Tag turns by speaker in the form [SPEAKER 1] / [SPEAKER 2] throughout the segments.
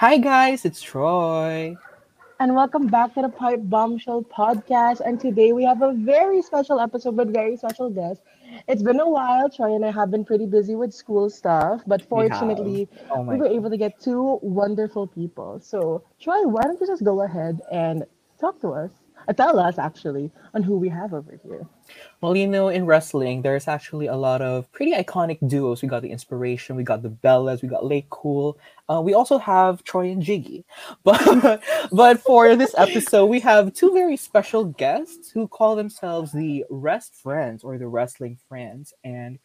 [SPEAKER 1] Hi, guys. It's Troy.
[SPEAKER 2] And welcome back to the Pipe Bombshell podcast. And today we have a very special episode with very special guests. It's been a while. Troy and I have been pretty busy with school stuff, but fortunately, we,
[SPEAKER 1] oh
[SPEAKER 2] we were able to get two wonderful people. So, Troy, why don't you just go ahead and talk to us? Uh, tell us actually on who we have over here.
[SPEAKER 1] Well, you know, in wrestling, there's actually a lot of pretty iconic duos. We got the Inspiration, we got the Bellas, we got LayCool. Uh, we also have Troy and Jiggy. But but for this episode, we have two very special guests who call themselves the Wrestfriends or the Wrestling Friends. And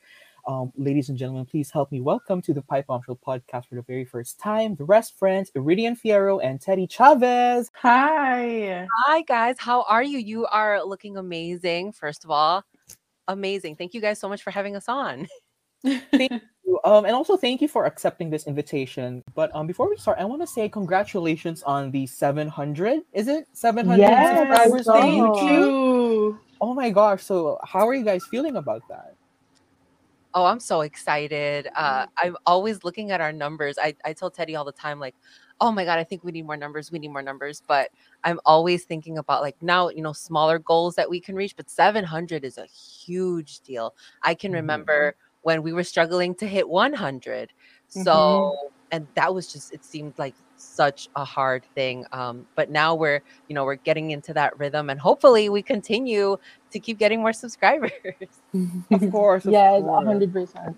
[SPEAKER 1] um, ladies and gentlemen, please help me welcome to the Pipe Bombshell podcast for the very first time the Wrestfriends, Iridian Fierro and Teti Chavez.
[SPEAKER 3] Hi.
[SPEAKER 4] Hi, guys. How are you? You are looking amazing, first of all. Amazing. Thank you guys so much for having us on.
[SPEAKER 1] Thank you. Um, and also thank you for accepting this invitation. But um, before we start, I want to say congratulations on the 700. Is it 700
[SPEAKER 2] Yes,
[SPEAKER 1] subscribers on
[SPEAKER 2] thank
[SPEAKER 3] you.
[SPEAKER 1] Oh my gosh! So how are you guys feeling about that?
[SPEAKER 4] Oh, I'm so excited. Uh, I'm always looking at our numbers. I, I tell Teti all the time, like, oh my God, I think we need more numbers. We need more numbers. But I'm always thinking about, like, now, you know, smaller goals that we can reach. But 700 is a huge deal. I can
[SPEAKER 1] Mhm.
[SPEAKER 4] remember when we were struggling to hit 100. So, and that was just, it seemed like such a hard thing. Um, but now we're, you know, we're getting into that rhythm and hopefully we continue to keep getting more subscribers.
[SPEAKER 1] Of course. Of
[SPEAKER 2] yes,
[SPEAKER 1] course.
[SPEAKER 2] hundred percent.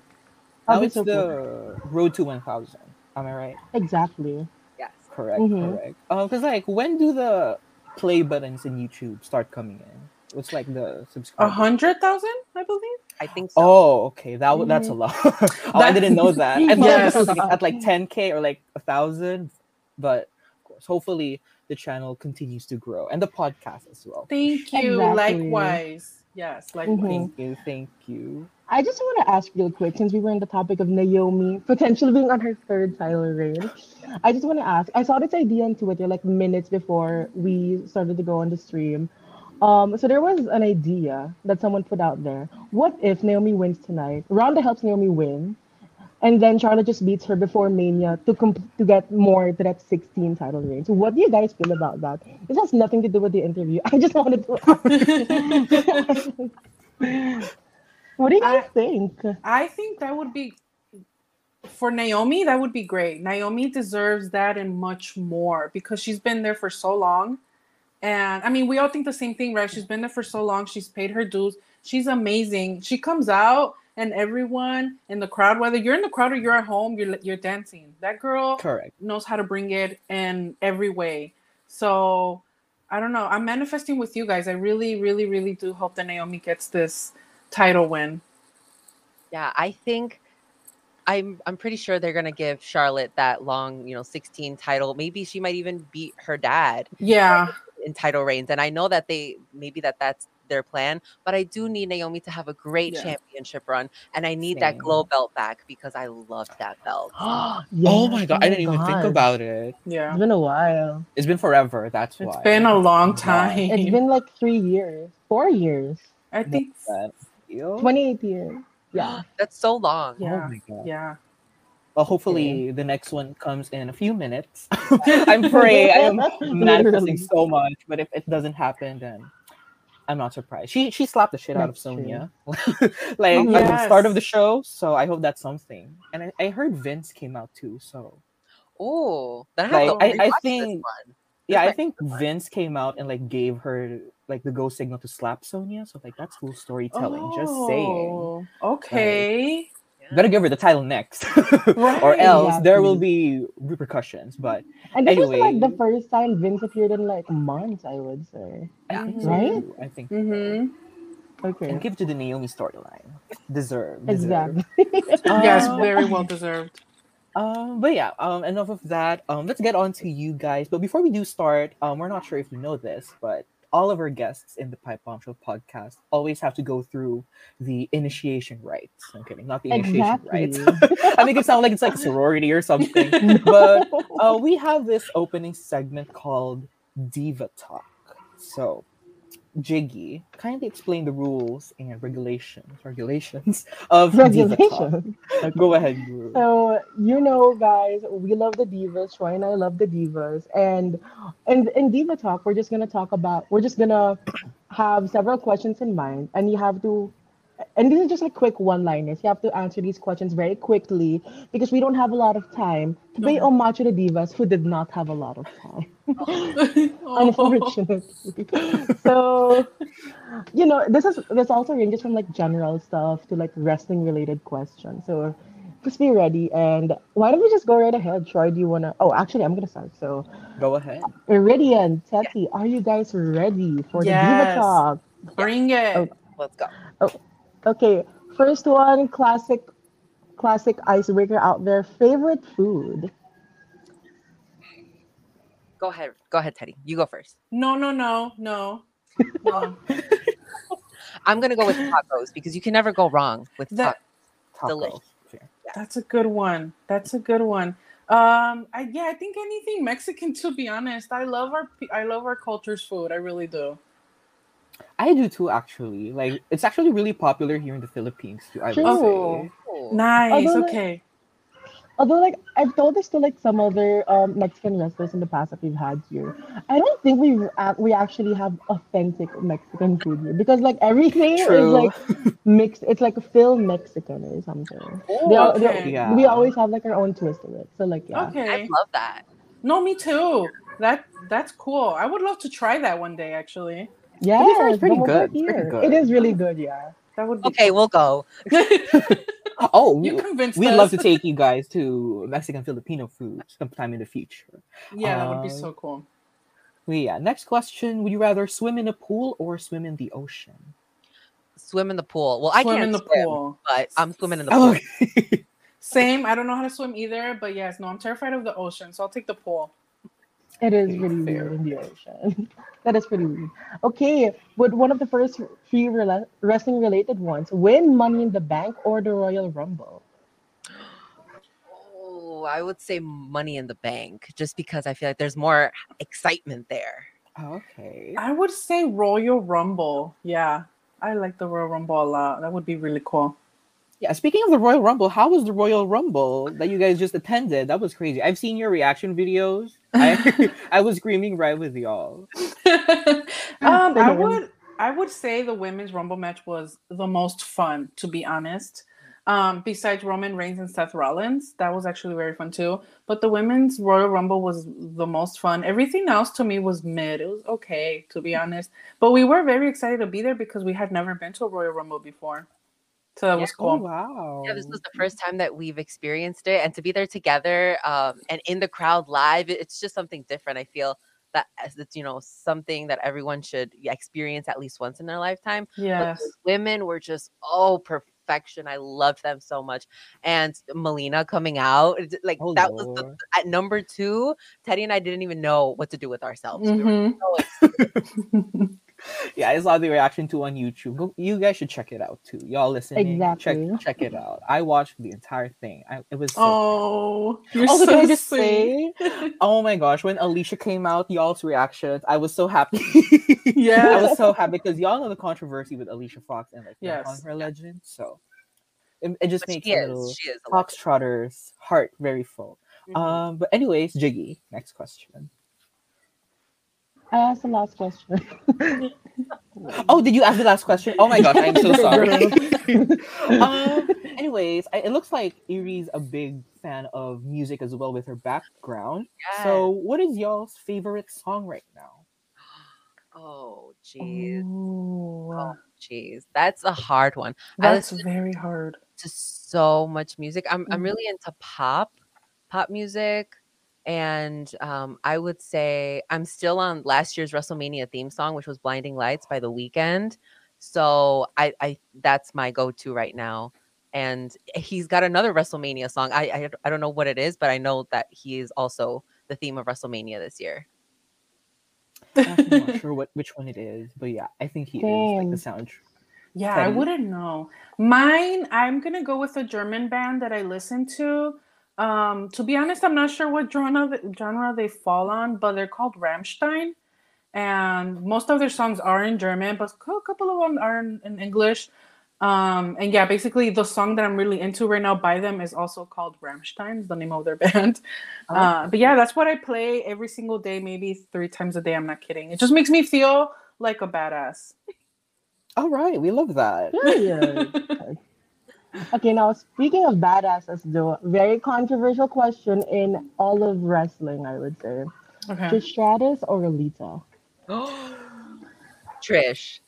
[SPEAKER 1] Now it's the road to 1,000. Am I right?
[SPEAKER 2] exactly.
[SPEAKER 4] yes.
[SPEAKER 1] Correct.
[SPEAKER 2] Mhm.
[SPEAKER 1] Correct. Um, because like when do the play buttons in YouTube start coming in? What's like the
[SPEAKER 3] A hundred thousand, I believe.
[SPEAKER 4] I think so.
[SPEAKER 1] Oh, okay. That w- that's a lot. oh, I didn't know that. I thought
[SPEAKER 3] Yes.
[SPEAKER 1] it was at like 10k or like a thousand, but of course, hopefully the channel continues to grow and the podcast as well.
[SPEAKER 3] Thank you.
[SPEAKER 2] Exactly.
[SPEAKER 3] Likewise. Yes, likewise.
[SPEAKER 2] Mhm.
[SPEAKER 1] Thank you, thank you.
[SPEAKER 2] I just want to ask real quick, since we were in the topic of Naomi potentially being on her third title reign. I just want to ask. I saw this idea on Twitter like minutes before we started to go on the stream. Um, so there was an idea that someone put out there. What if Naomi wins tonight? Ronda helps Naomi win, and then Charlotte just beats her before Mania to to get more to that 16 title reign. So what do you guys feel about that? This has nothing to do with the interview. I just wanted to. what do you guys
[SPEAKER 3] I-
[SPEAKER 2] think?
[SPEAKER 3] I think that would be for Naomi, that would be great. Naomi deserves that and much more because she's been there for so long. And I mean, we all think the same thing, right? She's been there for so long. She's paid her dues. She's amazing. She comes out and everyone in the crowd, whether you're in the crowd or you're at home, you're you're dancing. That girl
[SPEAKER 1] Correct.
[SPEAKER 3] knows how to bring it in every way. So I don't know. I'm manifesting with you guys. I really, really, really do hope that Naomi gets this title win.
[SPEAKER 4] Yeah, I think I'm I'm pretty sure they're gonna give Charlotte that long, you know, 16 title. Maybe she might even beat her dad
[SPEAKER 3] Yeah.
[SPEAKER 4] In title reigns. And I know that they maybe that that's their plan, but I do need Naomi to have a great
[SPEAKER 3] Yeah.
[SPEAKER 4] championship run, and I need that glow belt back because I loved that belt.
[SPEAKER 1] oh my god, oh I didn't even think about it.
[SPEAKER 3] Yeah.
[SPEAKER 2] It's been a while.
[SPEAKER 1] It's been forever. That's
[SPEAKER 3] It's
[SPEAKER 1] why.
[SPEAKER 3] been a long
[SPEAKER 1] Yeah.
[SPEAKER 3] time.
[SPEAKER 2] It's been like three years, four years,
[SPEAKER 3] I think
[SPEAKER 2] 28 years. Yeah.
[SPEAKER 4] That's so long.
[SPEAKER 3] Yeah.
[SPEAKER 1] Oh my god.
[SPEAKER 3] yeah.
[SPEAKER 1] Well, hopefully the next one comes in a few minutes. I'm praying. I am manifesting so much, but if it doesn't happen, then I'm not surprised. She she slapped the shit out of
[SPEAKER 2] That's.
[SPEAKER 1] Sonya, like
[SPEAKER 3] Oh,
[SPEAKER 1] at the start of the show. So I hope that's something. And I, I heard Vince came out too. So
[SPEAKER 4] Oh, that I
[SPEAKER 1] Like, I- I think- yeah, I think
[SPEAKER 4] a good one.
[SPEAKER 1] Vince came out and like gave her like the go signal to slap Sonya. So like that's cool storytelling. Just saying.
[SPEAKER 3] Oh, Okay.
[SPEAKER 1] Better give her the title next, or
[SPEAKER 3] Right.
[SPEAKER 1] else there will be repercussions. But
[SPEAKER 2] And this was
[SPEAKER 1] Anyway.
[SPEAKER 2] like the first time Vince appeared in like months, I would say.
[SPEAKER 1] I think so
[SPEAKER 2] Right?
[SPEAKER 1] I think
[SPEAKER 3] Mm-hmm.
[SPEAKER 2] Okay.
[SPEAKER 1] and give to the Naomi storyline. Deserve. deserve.
[SPEAKER 2] Exactly.
[SPEAKER 3] yes,
[SPEAKER 1] Um,
[SPEAKER 3] very well deserved.
[SPEAKER 1] Um, but yeah, um, enough of that. Um, let's get on to you guys. But before we do start, um, we're not sure if you know this, but all of our guests in the Pipe Bombshell podcast always have to go through the initiation rites. I'm kidding, not the initiation
[SPEAKER 2] exactly.
[SPEAKER 1] rites. I make it sound like it's like a sorority or something. But uh, we have this opening segment called Diva Talk. So Jiggy, kindly explain the rules and regulations regulations of Diva Talk. Go ahead, Guru.
[SPEAKER 2] So you know, guys, we love the divas. Troy and I love the divas, and and in Diva Talk, we're just gonna talk about. We're just gonna have several questions in mind, and you have to. And these are just like quick one-liners. You have to answer these questions very quickly because we don't have a lot of time to pay
[SPEAKER 3] Mhm.
[SPEAKER 2] homage to the divas who did not have a lot of time.
[SPEAKER 3] Oh.
[SPEAKER 2] unfortunately. so, you know, this is this also ranges from like general stuff to like wrestling related questions. So, just be ready. And why don't we just go right ahead? Troy, do you wanna? Oh, actually, I'm gonna start. So,
[SPEAKER 1] Go ahead.
[SPEAKER 2] Iridian, Teti, are you guys ready for the Diva
[SPEAKER 3] Yes.
[SPEAKER 2] Talk?
[SPEAKER 3] Bring it.
[SPEAKER 2] Oh.
[SPEAKER 4] Let's go.
[SPEAKER 2] Okay, first one, classic, classic icebreaker out there. Favorite food?
[SPEAKER 4] Go ahead. Go ahead, Teti. You go first.
[SPEAKER 3] No, no, no, no. no.
[SPEAKER 4] I'm gonna go with tacos because you can never go wrong with
[SPEAKER 3] That
[SPEAKER 1] Taco.
[SPEAKER 4] Delicious.
[SPEAKER 1] Fair.
[SPEAKER 3] that's a good one. That's a good one. Um, I yeah, I think anything Mexican. To be honest, I love our I love our culture's food. I really do.
[SPEAKER 1] I do too, actually. Like, it's actually really popular here in the Philippines too. I would
[SPEAKER 2] True.
[SPEAKER 1] say.
[SPEAKER 4] Oh,
[SPEAKER 3] Nice.
[SPEAKER 2] Although, like,
[SPEAKER 3] Okay.
[SPEAKER 2] Although, like I've told this to like some other um, Mexican wrestlers in the past that we've had here, I don't think we uh, we actually have authentic Mexican food here because like everything is like mixed. It's like a Phil Mexican or something. They al- they-
[SPEAKER 3] okay.
[SPEAKER 1] Yeah.
[SPEAKER 2] We always have like our own twist to it. So like yeah,
[SPEAKER 3] Okay.
[SPEAKER 4] I love that.
[SPEAKER 3] No, me too. That that's cool. I would love to try that one day. Actually,
[SPEAKER 2] yeah,
[SPEAKER 1] it's pretty good. It's pretty good.
[SPEAKER 2] It is really good. Yeah.
[SPEAKER 3] that would be
[SPEAKER 4] Okay,
[SPEAKER 3] cool.
[SPEAKER 4] we'll go.
[SPEAKER 1] Oh,
[SPEAKER 3] you
[SPEAKER 1] we,
[SPEAKER 3] convinced
[SPEAKER 1] we'd
[SPEAKER 3] us.
[SPEAKER 1] love to take you guys to Mexican Filipino food sometime in the future.
[SPEAKER 3] Yeah, that would be
[SPEAKER 1] Uh,
[SPEAKER 3] so cool.
[SPEAKER 1] Well, yeah. Next question: Would you rather swim in a pool or swim in the ocean?
[SPEAKER 4] Swim in the pool. Well, I can't
[SPEAKER 3] in the
[SPEAKER 4] swim,
[SPEAKER 3] pool.
[SPEAKER 4] but I'm swimming in the pool.
[SPEAKER 1] Okay.
[SPEAKER 3] Same. I don't know how to swim either, but yes, no, I'm terrified of the ocean, so I'll take the pool.
[SPEAKER 2] It is
[SPEAKER 1] Pretty
[SPEAKER 2] really
[SPEAKER 1] fair.
[SPEAKER 2] weird in the ocean. that is pretty weird. Okay, would one of the first three rela- wrestling related ones win Money in the Bank or the Royal Rumble?
[SPEAKER 4] Oh, I would say money in the bank, just because I feel like there's more excitement there.
[SPEAKER 1] okay.
[SPEAKER 3] I would say Royal Rumble. Yeah, I like the Royal Rumble a lot. That would be really cool.
[SPEAKER 1] Yeah. Speaking of the Royal Rumble, how was the Royal Rumble that you guys just attended? That was crazy. I've seen your reaction videos. I I was screaming right with y'all.
[SPEAKER 3] um, I would I would say the women's Rumble match was the most fun, to be honest. Um, besides Roman Reigns and Seth Rollins, that was actually very fun too. But the women's Royal Rumble was the most fun. Everything else to me was mid. It was okay, to be honest. But we were very excited to be there because we had never been to a Royal Rumble before. So that
[SPEAKER 4] Yeah.
[SPEAKER 3] was
[SPEAKER 1] Oh
[SPEAKER 3] cool.
[SPEAKER 1] wow.
[SPEAKER 4] Yeah, this was the first time that we've experienced it, and to be there together um, and in the crowd live, it's just something different. I feel that it's you know something that everyone should experience at least once in their lifetime. But
[SPEAKER 3] Yes.
[SPEAKER 4] the women were just oh perfection. I loved them so much, and Melina coming out like
[SPEAKER 1] Oh,
[SPEAKER 4] that was the, at number two. Teti and I didn't even know what to do with ourselves. We were so excited.
[SPEAKER 1] Yeah, I saw the reaction to on YouTube. Go, you guys should check it out too. Y'all listening,
[SPEAKER 2] Exactly.
[SPEAKER 1] check check it out. I watched the entire thing. I, it was so
[SPEAKER 3] Oh, you're
[SPEAKER 1] also,
[SPEAKER 3] so
[SPEAKER 1] can I just
[SPEAKER 3] sweet.
[SPEAKER 1] say, oh my gosh, when Alicia came out, y'all's reactions, I was so happy.
[SPEAKER 3] Yeah.
[SPEAKER 1] I was so happy because y'all know the controversy with Alicia Fox and like
[SPEAKER 3] Yes.
[SPEAKER 1] on her legend. So it, it just
[SPEAKER 4] But
[SPEAKER 1] makes
[SPEAKER 4] she
[SPEAKER 1] a
[SPEAKER 4] is.
[SPEAKER 1] little
[SPEAKER 4] She is. a legend.
[SPEAKER 1] Foxtrotter's heart very full.
[SPEAKER 4] Mhm.
[SPEAKER 1] Um, but anyways, Jiggy, next question.
[SPEAKER 2] I asked the last question.
[SPEAKER 1] Oh, did you ask the last question? Oh my gosh, I'm so sorry. um, anyways, I, it looks like Iri's a big fan of music as well with her background. So, what is y'all's favorite song right now?
[SPEAKER 4] Oh, jeez.
[SPEAKER 3] Ooh,
[SPEAKER 4] Oh, jeez. That's a hard one.
[SPEAKER 3] That's very hard.
[SPEAKER 4] to so much music. I'm I'm
[SPEAKER 3] Mhm.
[SPEAKER 4] really into pop, pop music, and um, I would say I'm still on last year's WrestleMania theme song, which was "Blinding Lights" by The Weeknd. So I I that's my go-to right now. And he's got another WrestleMania song. I, I I don't know what it is, but I know that he is also the theme of WrestleMania this year.
[SPEAKER 1] I'm not sure what which one it is, but yeah, I think he is like the sound.
[SPEAKER 3] Yeah, I wouldn't know. Mine, I'm gonna go with a German band that I listen to. Um, to be honest, I'm not sure what genre genre they fall on, but they're called Rammstein, and most of their songs are in German, but a couple of them are in, in English. Um, and yeah, basically the song that I'm really into right now by them is also called Rammstein, the name of their band.
[SPEAKER 1] Oh.
[SPEAKER 3] Uh, but yeah, that's what I play every single day, maybe three times a day. I'm not kidding. It just makes me feel like a badass.
[SPEAKER 1] All right, we love that.
[SPEAKER 2] Period. okay, now speaking of badasses, though, very controversial question in all of wrestling, I would say.
[SPEAKER 3] Okay.
[SPEAKER 2] Trish Stratus or Alita?
[SPEAKER 4] Trish.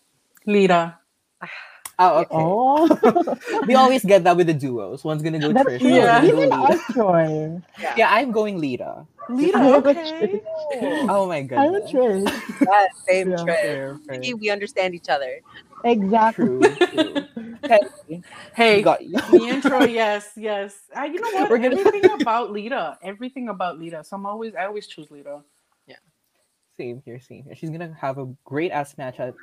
[SPEAKER 3] Lita.
[SPEAKER 1] Ah, oh, okay.
[SPEAKER 2] Oh,
[SPEAKER 1] We always get that with the duos. One's gonna go
[SPEAKER 2] that's
[SPEAKER 1] Trish,
[SPEAKER 2] true.
[SPEAKER 1] one's
[SPEAKER 3] Yeah.
[SPEAKER 1] gonna go
[SPEAKER 2] Even
[SPEAKER 1] Lita.
[SPEAKER 2] us, Troy.
[SPEAKER 1] Yeah, I'm going Lita.
[SPEAKER 3] Lita, okay.
[SPEAKER 1] Oh my god.
[SPEAKER 2] I'm a. Trish.
[SPEAKER 4] Yes, same
[SPEAKER 2] Yeah.
[SPEAKER 4] Trish.
[SPEAKER 1] Fair, fair.
[SPEAKER 4] We understand each other.
[SPEAKER 2] Exactly.
[SPEAKER 1] True, true. Okay, we
[SPEAKER 3] Hey,
[SPEAKER 1] got you.
[SPEAKER 3] me and Troy, yes, yes. Uh, you know what?
[SPEAKER 1] We're gonna-
[SPEAKER 3] Everything about Lita. Everything about Lita. So I'm always, I always choose Lita. Yeah.
[SPEAKER 1] Same here, same here. She's gonna have a great ass match at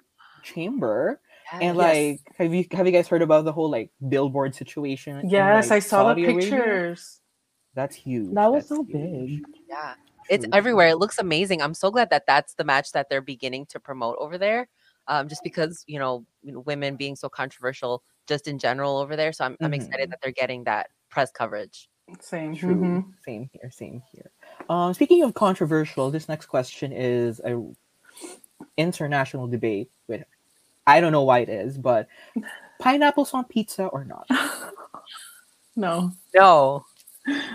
[SPEAKER 1] Chamber. And
[SPEAKER 4] Yes.
[SPEAKER 1] like, have you have you guys heard about the whole like billboard situation? in,
[SPEAKER 3] Yes,
[SPEAKER 1] like,
[SPEAKER 3] I saw
[SPEAKER 1] Saudi
[SPEAKER 3] the
[SPEAKER 1] Arabia?
[SPEAKER 3] pictures.
[SPEAKER 1] That's huge.
[SPEAKER 2] That was
[SPEAKER 1] That's
[SPEAKER 2] so
[SPEAKER 1] huge.
[SPEAKER 2] big.
[SPEAKER 4] Yeah. It's everywhere. It looks amazing. I'm so glad that that's the match that they're beginning to promote over there. Um, just because you know, women being so controversial just in general over there. So I'm, I'm excited
[SPEAKER 1] Mhm.
[SPEAKER 4] that they're getting that press coverage.
[SPEAKER 3] Same.
[SPEAKER 1] True.
[SPEAKER 3] mhm.
[SPEAKER 1] Same here. Same here. Um, speaking of controversial, this next question is a international debate. With I don't know why it is, but pineapples on pizza or not?
[SPEAKER 3] No,
[SPEAKER 4] No.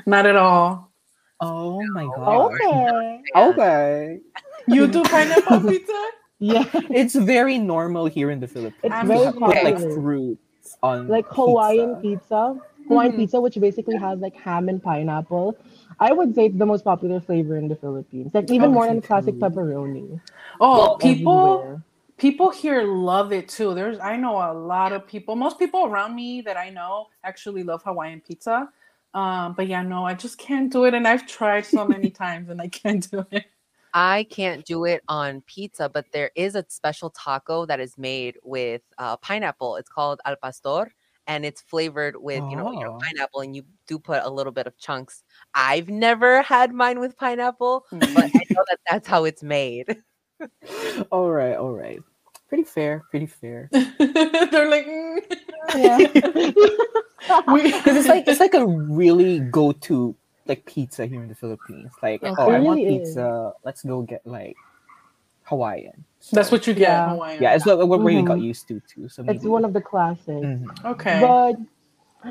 [SPEAKER 3] not at all.
[SPEAKER 1] Oh my god.
[SPEAKER 2] Okay.
[SPEAKER 1] Okay.
[SPEAKER 3] You do pineapple pizza?
[SPEAKER 2] Yeah.
[SPEAKER 1] It's very normal here in the Philippines.
[SPEAKER 2] It's
[SPEAKER 3] I'm
[SPEAKER 2] very
[SPEAKER 1] have, put, like
[SPEAKER 2] popular.
[SPEAKER 1] fruits on
[SPEAKER 2] like Hawaiian
[SPEAKER 1] pizza.
[SPEAKER 2] pizza. Hawaiian
[SPEAKER 3] Mhm.
[SPEAKER 2] pizza, which basically has like ham and pineapple. I would say it's the most popular flavor in the Philippines. Like even
[SPEAKER 1] Oh,
[SPEAKER 2] more
[SPEAKER 1] me
[SPEAKER 2] than classic pepperoni.
[SPEAKER 3] Oh, people
[SPEAKER 2] Everywhere.
[SPEAKER 3] people here love it too. There's I know a lot of people. Most people around me that I know actually love Hawaiian pizza. Um, but yeah, no, I just can't do it, and I've tried so many times, and I can't do it.
[SPEAKER 4] I can't do it on pizza, but there is a special taco that is made with uh, pineapple. It's called al pastor, and it's flavored with you know, you know
[SPEAKER 1] Oh.
[SPEAKER 4] pineapple, and you do put a little bit of chunks. I've never had mine with pineapple, but. I know that that's how it's made.
[SPEAKER 1] all right, all right. Pretty fair, pretty fair.
[SPEAKER 3] They're like, mm.
[SPEAKER 2] Yeah.
[SPEAKER 3] We-
[SPEAKER 1] Because it's like it's like a really go-to like pizza here in the Philippines. Like,
[SPEAKER 3] Okay.
[SPEAKER 1] oh, I want pizza. Let's go get like Hawaiian.
[SPEAKER 3] that's what you get.
[SPEAKER 2] Yeah.
[SPEAKER 3] Hawaiian.
[SPEAKER 1] Yeah, it's what, what we got used to too. So
[SPEAKER 2] it's one of the classics.
[SPEAKER 1] Mhm.
[SPEAKER 3] Okay.
[SPEAKER 2] But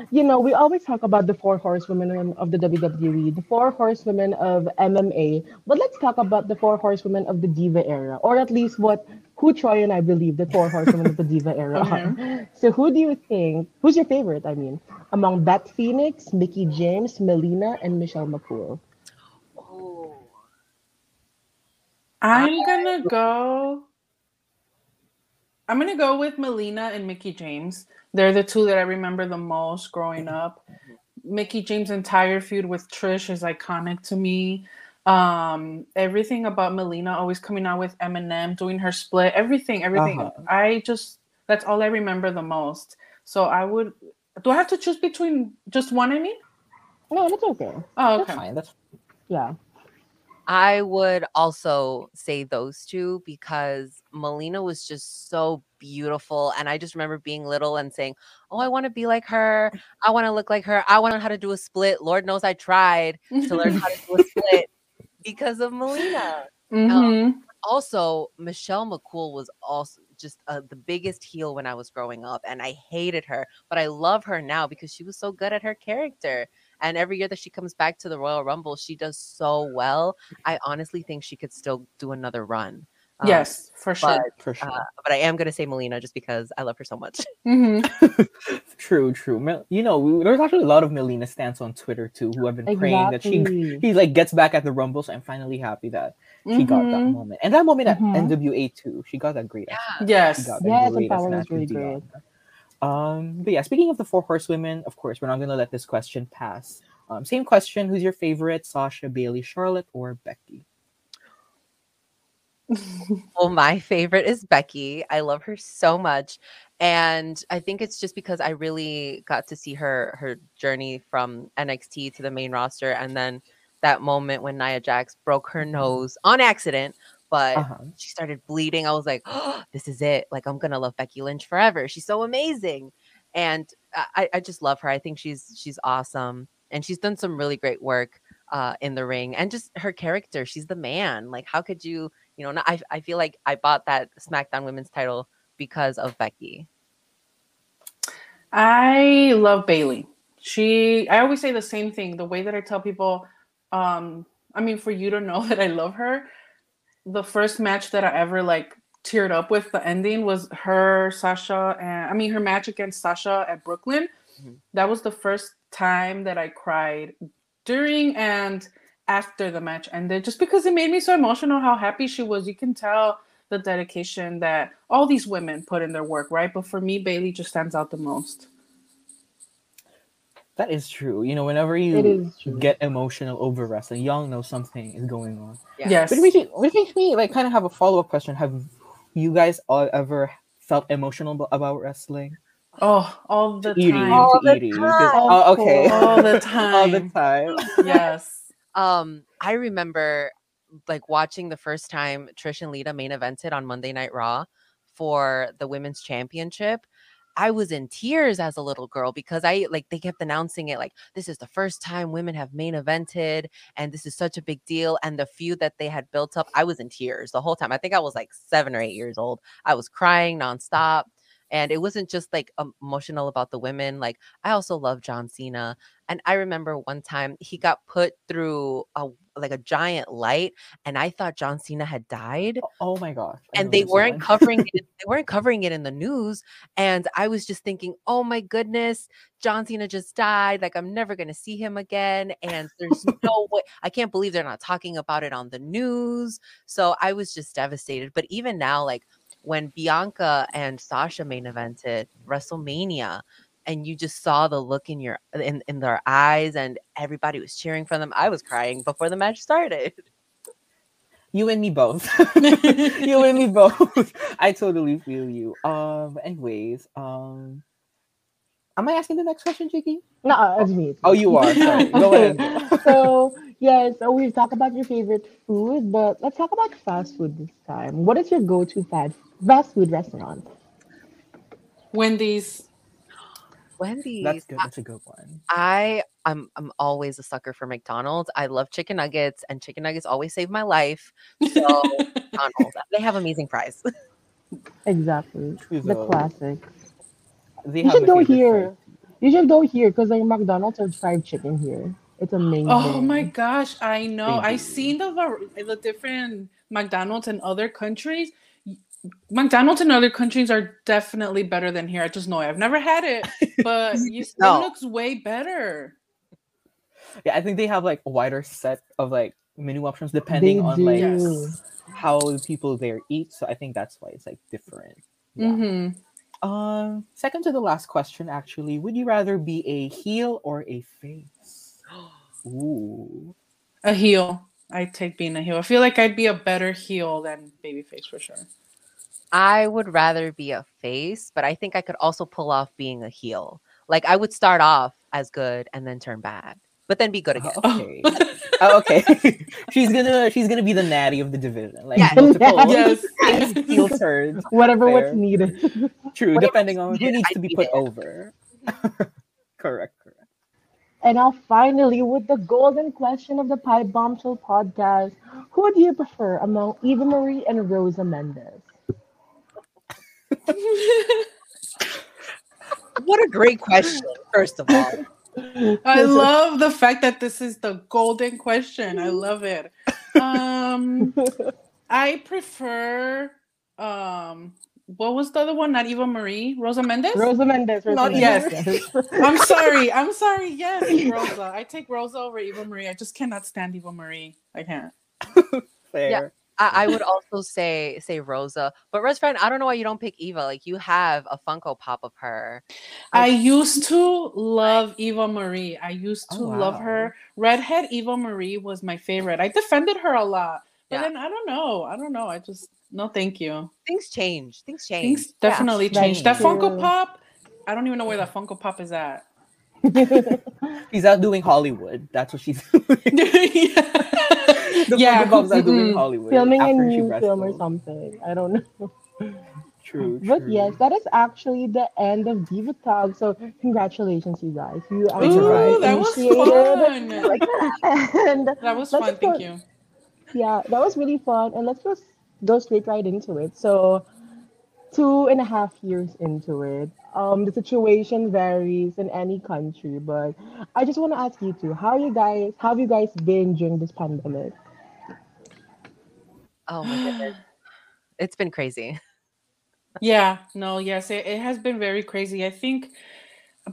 [SPEAKER 2] you know, we always talk about the four horsewomen of the WWE, the four horsewomen of MMA. But let's talk about the four horsewomen of the Diva era, or at least what who Troy and I believe the four horsewomen of the Diva era are. So who do you think? Who's your favorite? I mean, among Beth Phoenix, Mickie James, Melina, and Michelle McCool.
[SPEAKER 4] Oh.
[SPEAKER 3] I'm gonna go. I'm gonna go with Melina and Mickie James. They're the two that I remember the most growing up. Mickie James' entire feud with Trish is iconic to me. Um, everything about Melina always coming out with Eminem, doing her split, everything, everything.
[SPEAKER 1] Uh-huh.
[SPEAKER 3] I just that's all I remember the most. So I would. Do I have to choose between just one? I mean.
[SPEAKER 2] No, that's okay.
[SPEAKER 3] Oh,
[SPEAKER 1] That's
[SPEAKER 3] okay.
[SPEAKER 1] fine. That's
[SPEAKER 2] Yeah.
[SPEAKER 4] I would also say those two because Melina was just so beautiful. And I just remember being little and saying, Oh, I want to be like her. I want to look like her. I want to know how to do a split. Lord knows I tried to learn how to do a split because of Melina.
[SPEAKER 3] Mhm.
[SPEAKER 4] Also, Michelle McCool was also just uh, the biggest heel when I was growing up. And I hated her, but I love her now because she was so good at her character. And every year that she comes back to the Royal Rumble, she does so well. I honestly think she could still do another run. Um,
[SPEAKER 3] Yes, for sure.
[SPEAKER 4] but,
[SPEAKER 1] for sure.
[SPEAKER 4] uh, but I am going to say Melina just because I love her so much.
[SPEAKER 3] Mhm.
[SPEAKER 1] true, true. Mel- You know, we, there's actually a lot of Melina stans on Twitter too who have been praying that she he like gets back at the Rumble. So I'm finally happy that she got that
[SPEAKER 3] Mhm.
[SPEAKER 1] moment. And that moment
[SPEAKER 2] Mhm.
[SPEAKER 1] at NWA too. She got that great. ass match. She
[SPEAKER 3] Yes.
[SPEAKER 1] got that
[SPEAKER 2] Yes,
[SPEAKER 1] great ass
[SPEAKER 2] was really great.
[SPEAKER 1] Um, but yeah, speaking of the four horsewomen, of course, we're not gonna let this question pass. Um, same question: Who's your favorite? Sasha, Bayley, Charlotte, or Becky?
[SPEAKER 4] Well, my favorite is Becky. I love her so much. And I think it's just because I really got to see her her journey from NXT to the main roster and then that moment when Nia Jax broke her nose on accident, but
[SPEAKER 1] Uh-huh.
[SPEAKER 4] she started bleeding. I was like, oh, this is it. Like I'm gonna love Becky Lynch forever. She's so amazing, and I, I just love her. I think she's she's awesome, and she's done some really great work uh, in the ring, and just her character. She's the man. Like how could you, you know? Not, I I feel like I bought that SmackDown Women's title because of Becky.
[SPEAKER 3] I love Bayley. She I always say the same thing. The way that I tell people, um, I mean, for you to know that I love her, the first match that I ever like teared up with the ending was her, Sasha, and I mean her match against Sasha at Brooklyn.
[SPEAKER 4] Mhm.
[SPEAKER 3] That was the first time that I cried during and after the match ended, just because it made me so emotional how happy she was. You can tell the dedication that all these women put in their work, right? But for me, Bayley just stands out the most.
[SPEAKER 1] That is true. You know, whenever you get emotional over wrestling, y'all know something is going on.
[SPEAKER 4] Yeah.
[SPEAKER 3] Yes.
[SPEAKER 1] But it makes me, which makes me like kind of have a follow up question. Have you guys all ever felt emotional about wrestling?
[SPEAKER 3] Oh, all the
[SPEAKER 1] Edie,
[SPEAKER 3] time.
[SPEAKER 4] All
[SPEAKER 1] to
[SPEAKER 4] the
[SPEAKER 1] Edie.
[SPEAKER 4] time.
[SPEAKER 1] Oh, okay.
[SPEAKER 3] All the time.
[SPEAKER 1] all the
[SPEAKER 3] time.
[SPEAKER 1] time.
[SPEAKER 3] yes.
[SPEAKER 4] Um, I remember like watching the first time Trish and Lita main evented on Monday Night Raw for the women's championship. I was in tears as a little girl because I like they kept announcing it like this is the first time women have main evented and this is such a big deal and the feud that they had built up I was in tears the whole time. I think I was like 7 or 8 years old. I was crying nonstop and it wasn't just like um, emotional about the women like I also love John Cena and I remember one time he got put through a like a giant light and I thought John Cena had died
[SPEAKER 1] Oh my gosh. I
[SPEAKER 4] and they weren't covering it they weren't covering it in the news and i was just thinking oh my goodness john cena just died like i'm never going to see him again and there's no way i can't believe they're not talking about it on the news so i was just devastated but even now like when bianca and sasha main evented wrestlemania and you just saw the look in your in, in their eyes and everybody was cheering for them i was crying before the match started
[SPEAKER 1] You and me both. you and me both. I totally feel you. Um. Anyways, um. Am I asking the next question, Jiggy?
[SPEAKER 2] No, it's me. it's
[SPEAKER 1] Oh,
[SPEAKER 2] me.
[SPEAKER 1] you are. Sorry. Go ahead.
[SPEAKER 2] so yes, so we've talked about your favorite food, but let's talk about fast food this time. What is your go-to fast fast food restaurant?
[SPEAKER 3] Wendy's.
[SPEAKER 4] wendy's
[SPEAKER 1] That's good. That's a good one.
[SPEAKER 4] I I'm I'm always a sucker for McDonald's. I love chicken nuggets, and chicken nuggets always save my life. So McDonald's, they have amazing fries.
[SPEAKER 2] Exactly,
[SPEAKER 1] True
[SPEAKER 2] the
[SPEAKER 1] though.
[SPEAKER 2] Classic.
[SPEAKER 1] They
[SPEAKER 2] You should go here. You should go here because like McDonald's has fried chicken here. It's amazing.
[SPEAKER 3] Oh my gosh, I know.
[SPEAKER 1] They
[SPEAKER 3] I
[SPEAKER 1] do.
[SPEAKER 3] seen the var- the different McDonald's in other countries. McDonald's in other countries are definitely better than here. I just know it. I've never had it, but you, it looks way better.
[SPEAKER 1] Yeah, I think they have like a wider set of like menu options depending
[SPEAKER 2] They
[SPEAKER 1] on like.
[SPEAKER 3] Yes.
[SPEAKER 1] how the people there eat. So I think that's why it's like different. Yeah.
[SPEAKER 3] hmm
[SPEAKER 1] Um, second to the last question, actually, would you rather be a heel or a face? Ooh,
[SPEAKER 3] A heel. I take being a heel. I feel like I'd be a better heel than babyface for sure.
[SPEAKER 4] I would rather be a face, but I think I could also pull off being a heel. Like I would start off as good and then turn bad, but then be good oh. again.
[SPEAKER 1] okay, Oh, okay. she's gonna she's gonna be the Nattie of the division, like
[SPEAKER 4] Yeah.
[SPEAKER 1] multiple
[SPEAKER 3] yes.
[SPEAKER 1] heel turns.
[SPEAKER 2] Whatever
[SPEAKER 1] Fair.
[SPEAKER 2] what's needed.
[SPEAKER 1] True,
[SPEAKER 4] Whatever
[SPEAKER 1] depending on who needs
[SPEAKER 4] I'd
[SPEAKER 1] to be
[SPEAKER 4] be
[SPEAKER 1] put
[SPEAKER 4] there.
[SPEAKER 1] over. correct, correct.
[SPEAKER 2] And now finally with the golden question of the Pipe Bombshell podcast. Who do you prefer among Eva Marie and Rosa Mendes?
[SPEAKER 4] What a great question, first of all.
[SPEAKER 3] I love the fact that this is the golden question. I love it. Um, I prefer um, what was the other one? Not Eva Marie, Rosa Mendes.
[SPEAKER 2] Rosa Mendes. Rosa
[SPEAKER 1] Not
[SPEAKER 2] Mendes.
[SPEAKER 3] yes. I'm sorry. I'm sorry. Yes, Rosa. I take Rosa over Eva Marie. I just cannot stand Eva Marie. I can't.
[SPEAKER 1] Fair.
[SPEAKER 4] I, I would also say say Rosa, but Rose friend, I don't know why you don't pick Eva. Like you have a Funko Pop of her.
[SPEAKER 3] I used to love Eva Marie. I used oh, to
[SPEAKER 1] Oh,
[SPEAKER 3] love her. Redhead Eva Marie was my favorite. I defended her a lot. But
[SPEAKER 4] Yeah.
[SPEAKER 3] then I don't know. I don't know. I just no thank you.
[SPEAKER 4] Things change. Things change.
[SPEAKER 3] Things definitely
[SPEAKER 2] that's
[SPEAKER 3] changed. That Funko. Pop, I don't even know where that Funko Pop is at.
[SPEAKER 1] She's out doing Hollywood. That's what she's doing.
[SPEAKER 3] yeah.
[SPEAKER 1] the
[SPEAKER 3] Yeah,
[SPEAKER 1] yeah, moms are doing. Hollywood
[SPEAKER 2] Filming a new film or something. I don't know.
[SPEAKER 1] True,
[SPEAKER 2] But yes, that is actually the end of Diva Talk. So congratulations, you guys. You
[SPEAKER 1] Thank you,
[SPEAKER 2] actually
[SPEAKER 3] that was
[SPEAKER 2] initiated-
[SPEAKER 3] fun.
[SPEAKER 2] and
[SPEAKER 3] That was
[SPEAKER 2] Let's
[SPEAKER 3] fun.
[SPEAKER 2] go-
[SPEAKER 3] Thank you.
[SPEAKER 2] yeah, that was really fun. And let's just go straight right into it. So, two and a half years into it, um, the situation varies in any country. But I just want to ask you two, how are you guys, how have you guys been during this pandemic?
[SPEAKER 4] Oh my goodness. It's been crazy.
[SPEAKER 3] Yeah, no, yes, it, it has been very crazy. I think,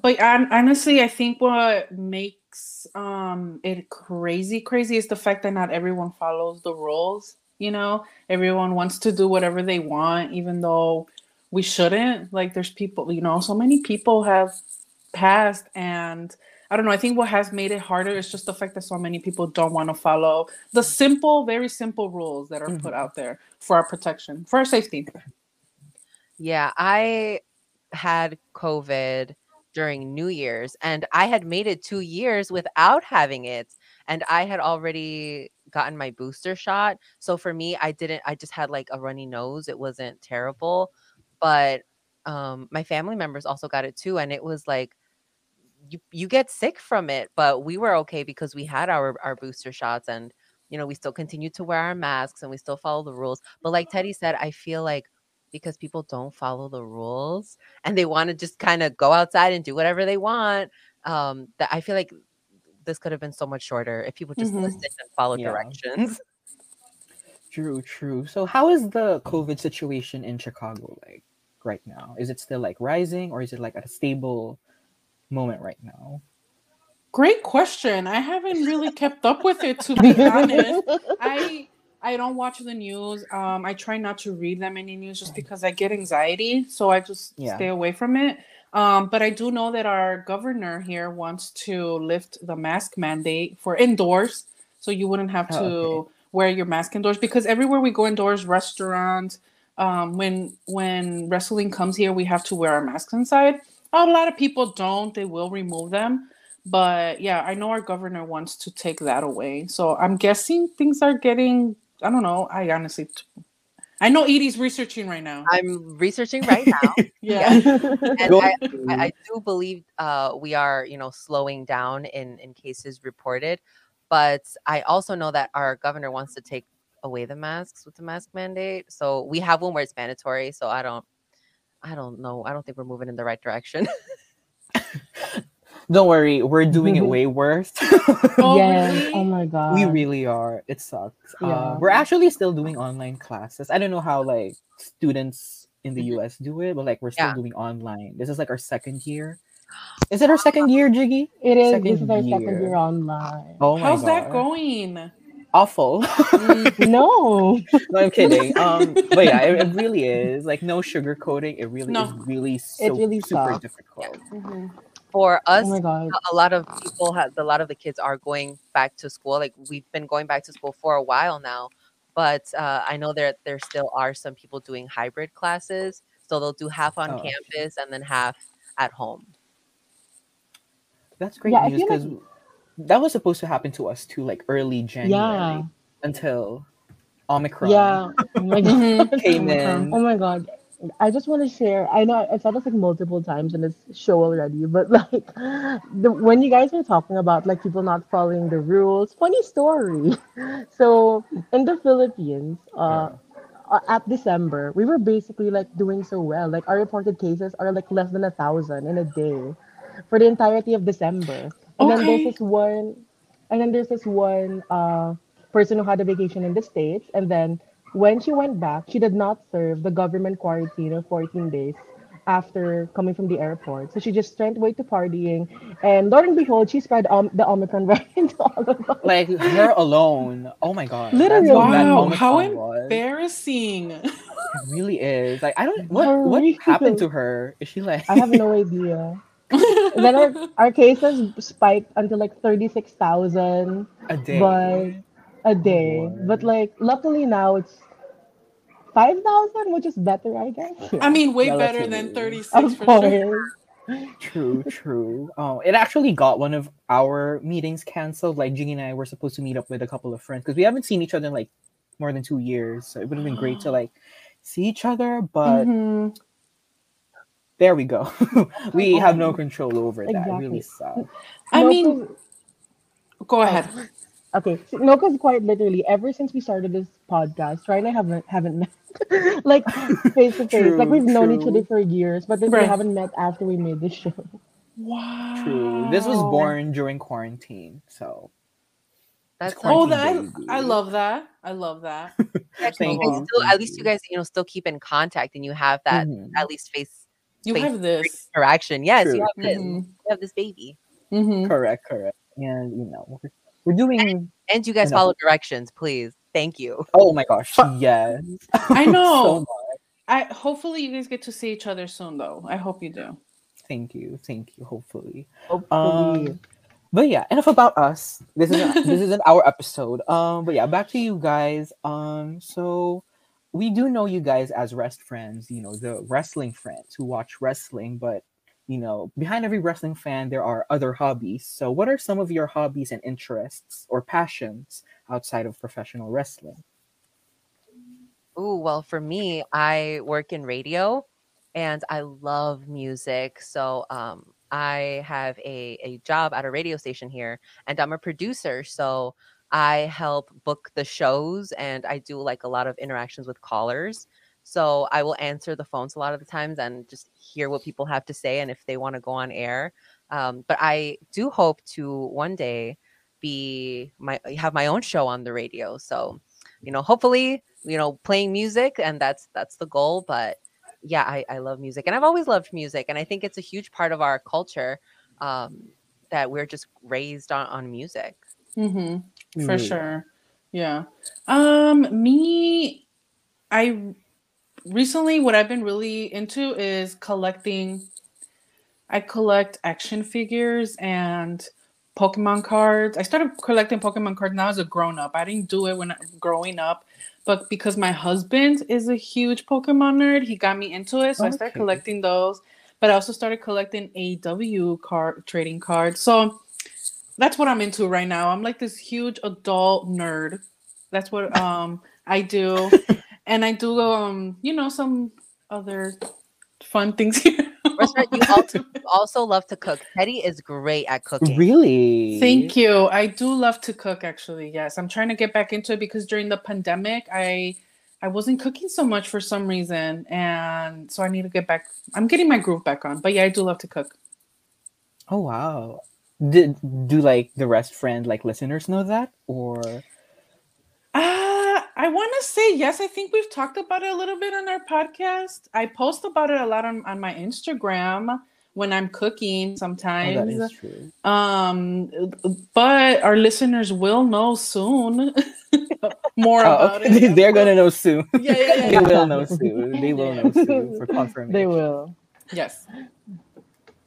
[SPEAKER 3] but hon- honestly, I think what makes um it crazy, crazy is the fact that not everyone follows the rules. You know, everyone wants to do whatever they want, even though we shouldn't. Like, there's people, you know, so many people have passed, and I don't know. I think what has made it harder is just the fact that so many people don't want to follow the simple, very simple rules that are put mm-hmm. out there for our protection, for our safety.
[SPEAKER 4] Yeah, I had COVID during New Year's and I had made it two years without having it. And I had already gotten my booster shot. So for me, I didn't, I just had like a runny nose. It wasn't terrible. But um, my family members also got it too. And it was like, you, you get sick from it, but we were okay because we had our, our booster shots and, you know, we still continued to wear our masks and we still follow the rules. But like Teti said, I feel like because people don't follow the rules and they want to just kind of go outside and do whatever they want. Um, that I feel like this could have been so much shorter if people just
[SPEAKER 3] Mhm.
[SPEAKER 4] listened and followed
[SPEAKER 1] Yeah.
[SPEAKER 4] directions.
[SPEAKER 1] True, true. So how is the COVID situation in Chicago like right now? Is it still like rising or is it like at a stable moment right now?
[SPEAKER 3] Great question. I haven't really kept up with it to be honest. I I don't watch the news. Um, I try not to read that many news just because I get anxiety, so I just
[SPEAKER 1] Yeah.
[SPEAKER 3] stay away from it. Um, but I do know that our governor here wants to lift the mask mandate for indoors, so you wouldn't have to
[SPEAKER 1] Oh,
[SPEAKER 3] wear your mask indoors. Because everywhere we go indoors, restaurants, um, when when wrestling comes here, we have to wear our masks inside. A lot of people don't; they will remove them. But yeah, I know our governor wants to take that away. So I'm guessing things are getting. I don't know. I honestly, I know Iri's researching right now.
[SPEAKER 4] I'm researching right now.
[SPEAKER 3] yeah.
[SPEAKER 4] and I, I, I do believe uh, we are, you know, slowing down in in cases reported. But I also know that our governor wants to take away the masks with the mask mandate. So we have one where it's mandatory. So I don't, I don't know. I don't think we're moving in the right direction.
[SPEAKER 1] Don't worry, we're doing it way worse.
[SPEAKER 3] Oh,
[SPEAKER 2] yes.
[SPEAKER 3] really?
[SPEAKER 2] Oh my god.
[SPEAKER 1] we really are. It sucks.
[SPEAKER 2] Yeah.
[SPEAKER 1] Uh, we're actually still doing online classes. I don't know how like students in the US do it, but like we're still
[SPEAKER 4] Yeah.
[SPEAKER 1] doing online. This is like our second year. Is it our second year, Jiggy?
[SPEAKER 2] It is.
[SPEAKER 1] Second
[SPEAKER 2] this is our second
[SPEAKER 1] year.
[SPEAKER 2] year online.
[SPEAKER 1] Oh my
[SPEAKER 3] How's that going?
[SPEAKER 1] Awful.
[SPEAKER 3] Mm,
[SPEAKER 2] No.
[SPEAKER 1] no, I'm kidding. Um, but yeah, it, it really is like no sugarcoating. It really
[SPEAKER 3] No.
[SPEAKER 1] is really so it
[SPEAKER 2] really
[SPEAKER 1] super
[SPEAKER 2] sucks.
[SPEAKER 1] difficult.
[SPEAKER 3] mhm.
[SPEAKER 4] For us,
[SPEAKER 2] Oh
[SPEAKER 4] a lot of people have a lot of the kids are going back to school like we've been going back to school for a while now but uh, i know there there still are some people doing hybrid classes so they'll do half on
[SPEAKER 1] Oh, okay.
[SPEAKER 4] campus and then half at home
[SPEAKER 1] That's great
[SPEAKER 2] Yeah,
[SPEAKER 1] news
[SPEAKER 2] feel like-
[SPEAKER 1] because that was supposed to happen to us too, like early January
[SPEAKER 2] Yeah.
[SPEAKER 1] until Omicron.
[SPEAKER 2] Yeah. Oh my god.
[SPEAKER 1] Came
[SPEAKER 3] Omicron.
[SPEAKER 1] in.
[SPEAKER 2] Oh my god. I just want to share. I know I've said this like multiple times in this show already, but like the, when you guys were talking about like people not following the rules, funny story. So in the Philippines, uh, uh, at December, we were basically like doing so well. Like our reported cases are like less than a thousand in a day for the entirety of December. And then there's this one, and then there's this one uh, person who had a vacation in the States. And then when she went back, she did not serve the government quarantine of 14 days after coming from the airport. So she just went away to partying. And lo and behold, she spread um, the Omicron variant to all of us.
[SPEAKER 1] Like her alone. Oh my god.
[SPEAKER 2] Literally.
[SPEAKER 1] That's how bad
[SPEAKER 3] Wow, how
[SPEAKER 1] Omicron was.
[SPEAKER 3] embarrassing.
[SPEAKER 1] It really is. Like I don't what what
[SPEAKER 2] Horrific.
[SPEAKER 1] happened to her? Is she like
[SPEAKER 2] I have no idea. And then our, our cases spiked until like 36,000
[SPEAKER 1] a day?
[SPEAKER 2] but a day.
[SPEAKER 1] Lord.
[SPEAKER 2] But like luckily now it's 5,000, which is better, I guess.
[SPEAKER 3] I mean, way better than
[SPEAKER 1] Relatively.
[SPEAKER 3] 36
[SPEAKER 2] of
[SPEAKER 3] for
[SPEAKER 2] course.
[SPEAKER 3] sure.
[SPEAKER 1] True, true. Oh, it actually got one of our meetings canceled. Like Jiggy and I were supposed to meet up with a couple of friends because we haven't seen each other in like more than two years. So it would have been great to like see each other, but
[SPEAKER 3] Mhm.
[SPEAKER 1] there we go. we have no control over that.
[SPEAKER 2] exactly.
[SPEAKER 1] Really sad.
[SPEAKER 3] I
[SPEAKER 2] No,
[SPEAKER 3] mean,
[SPEAKER 2] 'cause-
[SPEAKER 3] go ahead.
[SPEAKER 2] Okay, so- no, because quite literally, ever since we started this podcast, Ryan and I haven't haven't met like face to face. Like we've known each other for years, but then we haven't met after we made this show.
[SPEAKER 3] Wow.
[SPEAKER 1] True. This was born during quarantine, so
[SPEAKER 4] That's
[SPEAKER 1] It's
[SPEAKER 3] Oh, that I,
[SPEAKER 1] baby.
[SPEAKER 3] I love that. I love that.
[SPEAKER 4] Actually,
[SPEAKER 1] Thank
[SPEAKER 4] you guys still, at least you
[SPEAKER 1] you.
[SPEAKER 4] guys, you know, still keep in contact and you have that
[SPEAKER 1] Mhm.
[SPEAKER 4] at least face
[SPEAKER 3] You
[SPEAKER 4] Face
[SPEAKER 3] have this.
[SPEAKER 4] interaction. Yes,
[SPEAKER 1] True.
[SPEAKER 4] you have this.
[SPEAKER 3] Mhm.
[SPEAKER 4] You have this baby,
[SPEAKER 3] Mhm.
[SPEAKER 1] correct, correct. And you know, we're, we're doing.
[SPEAKER 4] and you guys
[SPEAKER 1] Enough.
[SPEAKER 4] follow directions, please. Thank you.
[SPEAKER 1] Oh my gosh! Yes,
[SPEAKER 3] I know.
[SPEAKER 1] much.
[SPEAKER 3] I hopefully you guys get to see each other soon, though. I hope you do.
[SPEAKER 1] Thank you, thank you. Hopefully.
[SPEAKER 2] Hopefully.
[SPEAKER 1] Um, but yeah, enough about us. This is this isn't our episode. Um, but yeah, back to you guys. Um, so we do know you guys as Wrestfriends. You know the wrestling friends who watch wrestling, but you know behind every wrestling fan there are other hobbies. So what are some of your hobbies and interests or passions outside of professional wrestling?
[SPEAKER 4] Oh, well, for me, I work in radio and I love music. So um, I have a, a job at a radio station here and I'm a producer. So I help book the shows and I do like a lot of interactions with callers. So I will answer the phones a lot of the times and just hear what people have to say and if they want to go on air. Um, but I do hope to one day be my have my own show on the radio. So, you know, hopefully you know playing music and that's that's the goal but yeah I, I love music and i've always loved music and i think it's a huge part of our culture um that we're just raised on on music
[SPEAKER 3] Mm-hmm. For
[SPEAKER 1] Mm.
[SPEAKER 3] sure. Yeah. Um, me, I recently what I've been really into is collecting. I collect action figures and Pokemon cards. I started collecting Pokemon cards now as a grown up. I didn't do it when I, growing up, but because my husband is a huge Pokemon nerd, he got me into it. So I started collecting those. But I also started collecting AEW card trading cards. So that's what I'm into right now. I'm like this huge adult nerd. That's what um I do. and I do um, you know, some other fun things here.
[SPEAKER 4] Restaurant, you also, also love to cook Teti is great at cooking
[SPEAKER 1] Really?
[SPEAKER 3] Thank you. I do love to cook actually. Yes. I'm trying to get back into it because during the pandemic I I wasn't cooking so much for some reason and so I need to get back I'm getting my groove back on. But yeah, I do love to cook.
[SPEAKER 1] Oh wow. Did do like the Wrestfriend like listeners know that or
[SPEAKER 3] Uh, I want to say yes. I think we've talked about it a little bit on our podcast. I post about it a lot on, on my Instagram when I'm cooking
[SPEAKER 1] oh,
[SPEAKER 3] sometimes.
[SPEAKER 1] that is true.
[SPEAKER 3] Um, but our listeners will know soon more
[SPEAKER 1] Oh,
[SPEAKER 3] about
[SPEAKER 1] okay.
[SPEAKER 3] it.
[SPEAKER 1] They're gonna know soon.
[SPEAKER 3] Yeah, yeah, yeah,
[SPEAKER 1] they will know soon. They will know soon for confirmation.
[SPEAKER 2] They will.
[SPEAKER 3] Yes.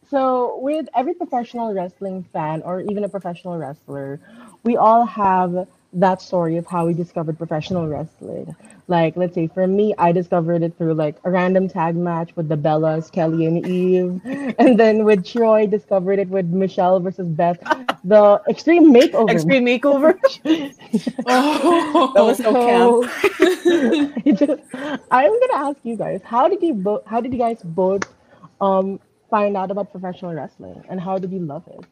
[SPEAKER 2] So, with every professional wrestling fan or even a professional wrestler, we all have that story of how we discovered professional wrestling. Like, let's say for me, I discovered it through like a random tag match with the Bellas, Kelly and Eve. And then with Troy, discovered it with Michelle versus Beth, the Extreme Makeover.
[SPEAKER 1] Extreme makeover.
[SPEAKER 3] Oh,
[SPEAKER 1] That was so camp.
[SPEAKER 2] I just- I'm gonna ask you guys, how did you both? How did you guys both um find out about professional wrestling, and how did you love it?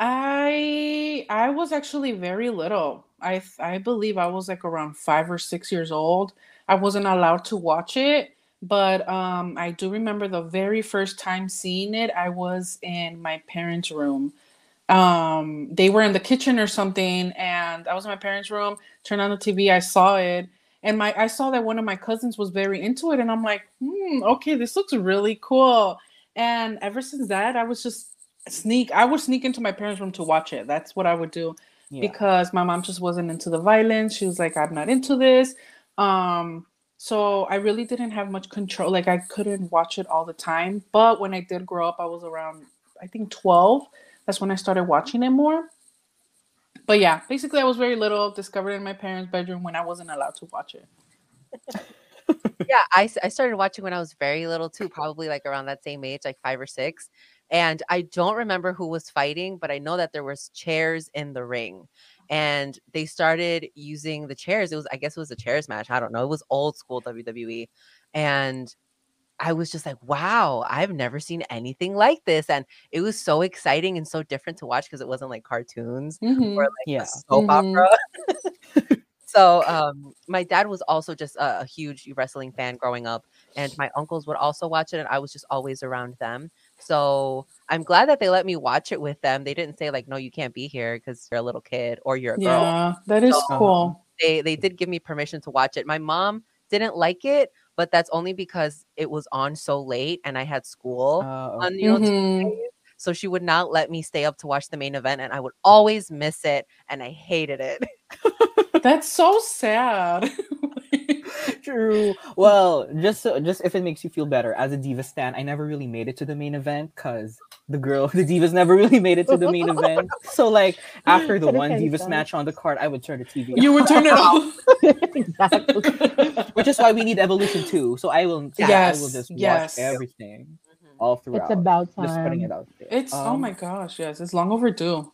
[SPEAKER 3] I I was actually very little. I I believe I was like around five or six years old. I wasn't allowed to watch it, but um, I do remember the very first time seeing it. I was in my parents' room. Um, they were in the kitchen or something, and I was in my parents' room. Turned on the TV. I saw it, and my I saw that one of my cousins was very into it, and I'm like, hmm, okay, this looks really cool. And ever since that, I was just sneak. I would sneak into my parents' room to watch it. That's what I would do
[SPEAKER 1] Yeah.
[SPEAKER 3] because my mom just wasn't into the violence. She was like, I'm not into this. Um, so I really didn't have much control. Like I couldn't watch it all the time. But when I did grow up, I was around, I think 12. That's when I started watching it more. But yeah, basically I was very little, discovered in my parents' bedroom when I wasn't allowed to watch it.
[SPEAKER 4] yeah, I, I started watching when I was very little too, probably like around that same age, like five or six. And I don't remember who was fighting, but I know that there was chairs in the ring. And they started using the chairs. It was, I guess it was a chairs match. I don't know. It was old school WWE. And I was just like, wow, I've never seen anything like this. And it was so exciting and so different to watch because it wasn't like cartoons
[SPEAKER 3] Mhm.
[SPEAKER 4] or like
[SPEAKER 1] Yeah.
[SPEAKER 4] soap
[SPEAKER 3] Mhm.
[SPEAKER 4] opera. so um my dad was also just a, a huge wrestling fan growing up and my uncles would also watch it and i was just always around them so i'm glad that they let me watch it with them they didn't say like no you can't be here because you're a little kid or you're a girl
[SPEAKER 3] Yeah, that is
[SPEAKER 4] So-
[SPEAKER 3] cool.
[SPEAKER 4] they they did give me permission to watch it my mom didn't like it but that's only because it was on so late and i had school
[SPEAKER 1] Uh,
[SPEAKER 4] on you know
[SPEAKER 3] Mhm.
[SPEAKER 4] So she would not let me stay up to watch the main event and i would always miss it and i hated it
[SPEAKER 3] That's so sad.
[SPEAKER 1] True. Well, just so, just if it makes you feel better, as a diva stan, I never really made it to the main event because the girl, the divas, never really made it to the main event. So like after the one divas
[SPEAKER 2] sense.
[SPEAKER 1] match on the card, I would turn the TV.
[SPEAKER 3] you would turn it off.
[SPEAKER 2] exactly.
[SPEAKER 1] which is why we need evolution too. So I will, yeah, I will
[SPEAKER 3] Yes,
[SPEAKER 1] just watch
[SPEAKER 3] yes.
[SPEAKER 1] everything all throughout.
[SPEAKER 2] It's about time.
[SPEAKER 1] just putting it
[SPEAKER 2] time.
[SPEAKER 1] out there.
[SPEAKER 3] It's oh
[SPEAKER 1] Um,
[SPEAKER 3] my gosh, yes, it's long overdue.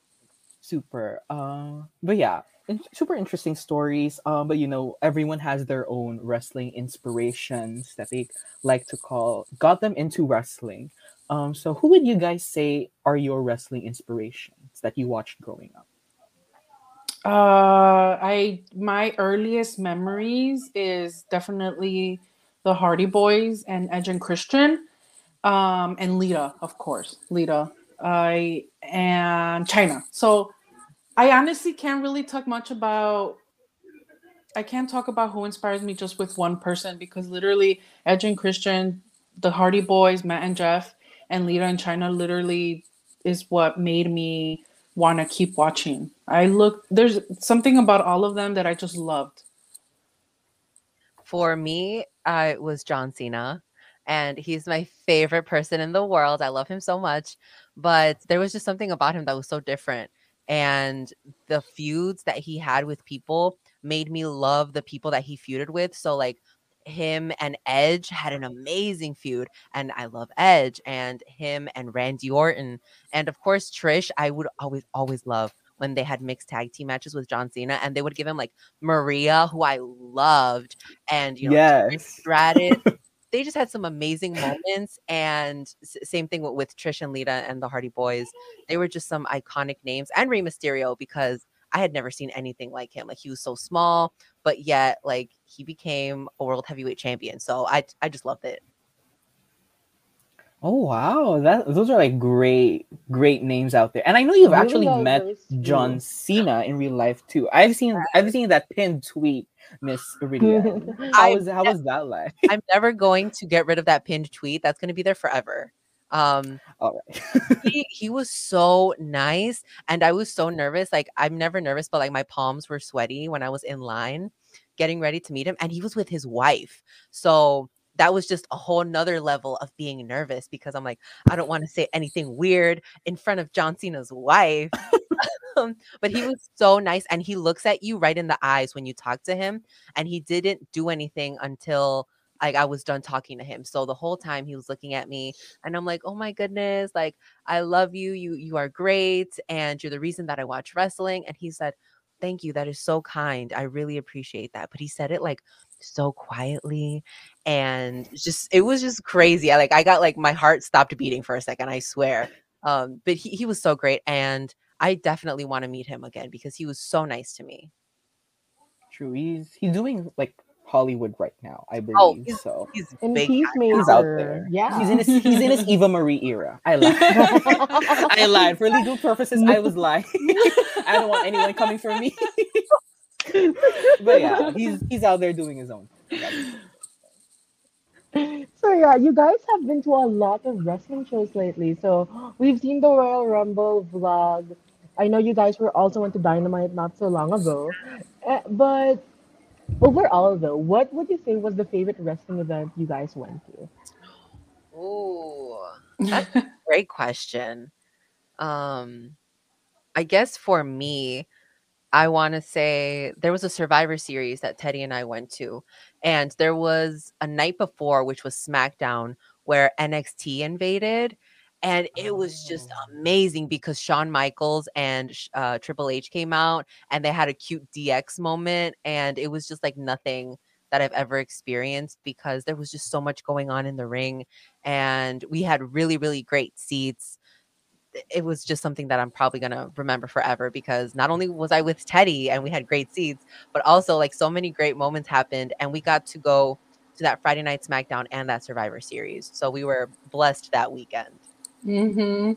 [SPEAKER 1] super uh but yeah in- super interesting stories um but you know everyone has their own wrestling inspirations that they like to call got them into wrestling. Um so who would you guys say are your wrestling inspirations that you watched growing up?
[SPEAKER 3] Uh, I my earliest memories is definitely the Hardy Boys and Edge and Christian, um, and Lita, of course, Lita, I and Chyna. So I honestly can't really talk much about. I can't talk about who inspires me just with one person because literally Edge and Christian, the Hardy Boys, Matt and Jeff, and Lita and Chyna literally is what made me want to keep watching. I look there's something about all of them that I just loved.
[SPEAKER 4] For me, uh, it was John Cena, and he's my favorite person in the world. I love him so much, but there was just something about him that was so different. And the feuds that he had with people made me love the people that he feuded with. So, like, him and Edge had an amazing feud, and I love Edge, and him and Randy Orton, and of course, Trish. I would always, always love when they had mixed tag team matches with John Cena, and they would give him like Maria, who I loved, and you know,
[SPEAKER 1] yes
[SPEAKER 4] Stratus. They just had some amazing moments, and same thing with, with Trish and Lita and the Hardy Boys. They were just some iconic names, and Rey Mysterio because I had never seen anything like him. Like he was so small, but yet like he became a world heavyweight champion. So I I just loved it.
[SPEAKER 1] Oh wow. That those are like great great names out there. And i know you've
[SPEAKER 2] Really
[SPEAKER 1] actually met john cena in real life too. I've seen i've seen that pinned tweet miss Iridian. how was how was that like?
[SPEAKER 4] I'm never going to get rid of that pinned tweet. That's going to be there forever. Um,
[SPEAKER 1] all right.
[SPEAKER 4] he, he was so nice and i was so nervous. Like i'm never nervous but like my palms were sweaty when i was in line getting ready to meet him and he was with his wife. So that was just a whole nother level of being nervous because i'm like i don't want to say anything weird in front of john cena's wife. Um, but he was so nice and he looks at you right in the eyes when you talk to him and he didn't do anything until like i was done talking to him. So the whole time he was looking at me and i'm like oh my goodness like i love you you you are great and you're the reason that i watch wrestling. And he said thank you that is so kind i really appreciate that. But he said it like so quietly and just it was just crazy i like i got like my heart stopped beating for a second i swear um but he, he was so great and i definitely want to meet him again because he was so nice to me
[SPEAKER 1] True. He's he's doing like Hollywood right now, I believe.
[SPEAKER 4] Oh, he's-
[SPEAKER 1] so
[SPEAKER 4] he's
[SPEAKER 2] And
[SPEAKER 4] big
[SPEAKER 2] he's major.
[SPEAKER 1] he's out there.
[SPEAKER 2] Yeah.
[SPEAKER 1] He's in his he's in his Eva Marie era. I lied. I lied. For legal purposes, I was lying. I don't want anyone coming for me. but yeah, he's he's out there doing his own.
[SPEAKER 2] So yeah, you guys have been to a lot of wrestling shows lately. So we've seen the Royal Rumble vlog. I know you guys were also into Dynamite not so long ago. Uh, but overall though, what would you say was the favorite wrestling event you guys went to?
[SPEAKER 4] Ooh, that's a great question. Um, I guess for me, I want to say there was a Survivor series that Teti and I went to, and there was a night before, which was SmackDown, where NXT invaded, and it was just
[SPEAKER 1] Oh.
[SPEAKER 4] amazing because Shawn Michaels and uh, Triple H came out, and they had a cute DX moment, and it was just like nothing that I've ever experienced because there was just so much going on in the ring, and we had really, really great seats it was just something that I'm probably gonna remember forever because not only was I with Teti and we had great seats, but also like so many great moments happened and we got to go to that Friday night SmackDown and that Survivor series. So we were blessed that weekend.
[SPEAKER 3] Mm-hmm.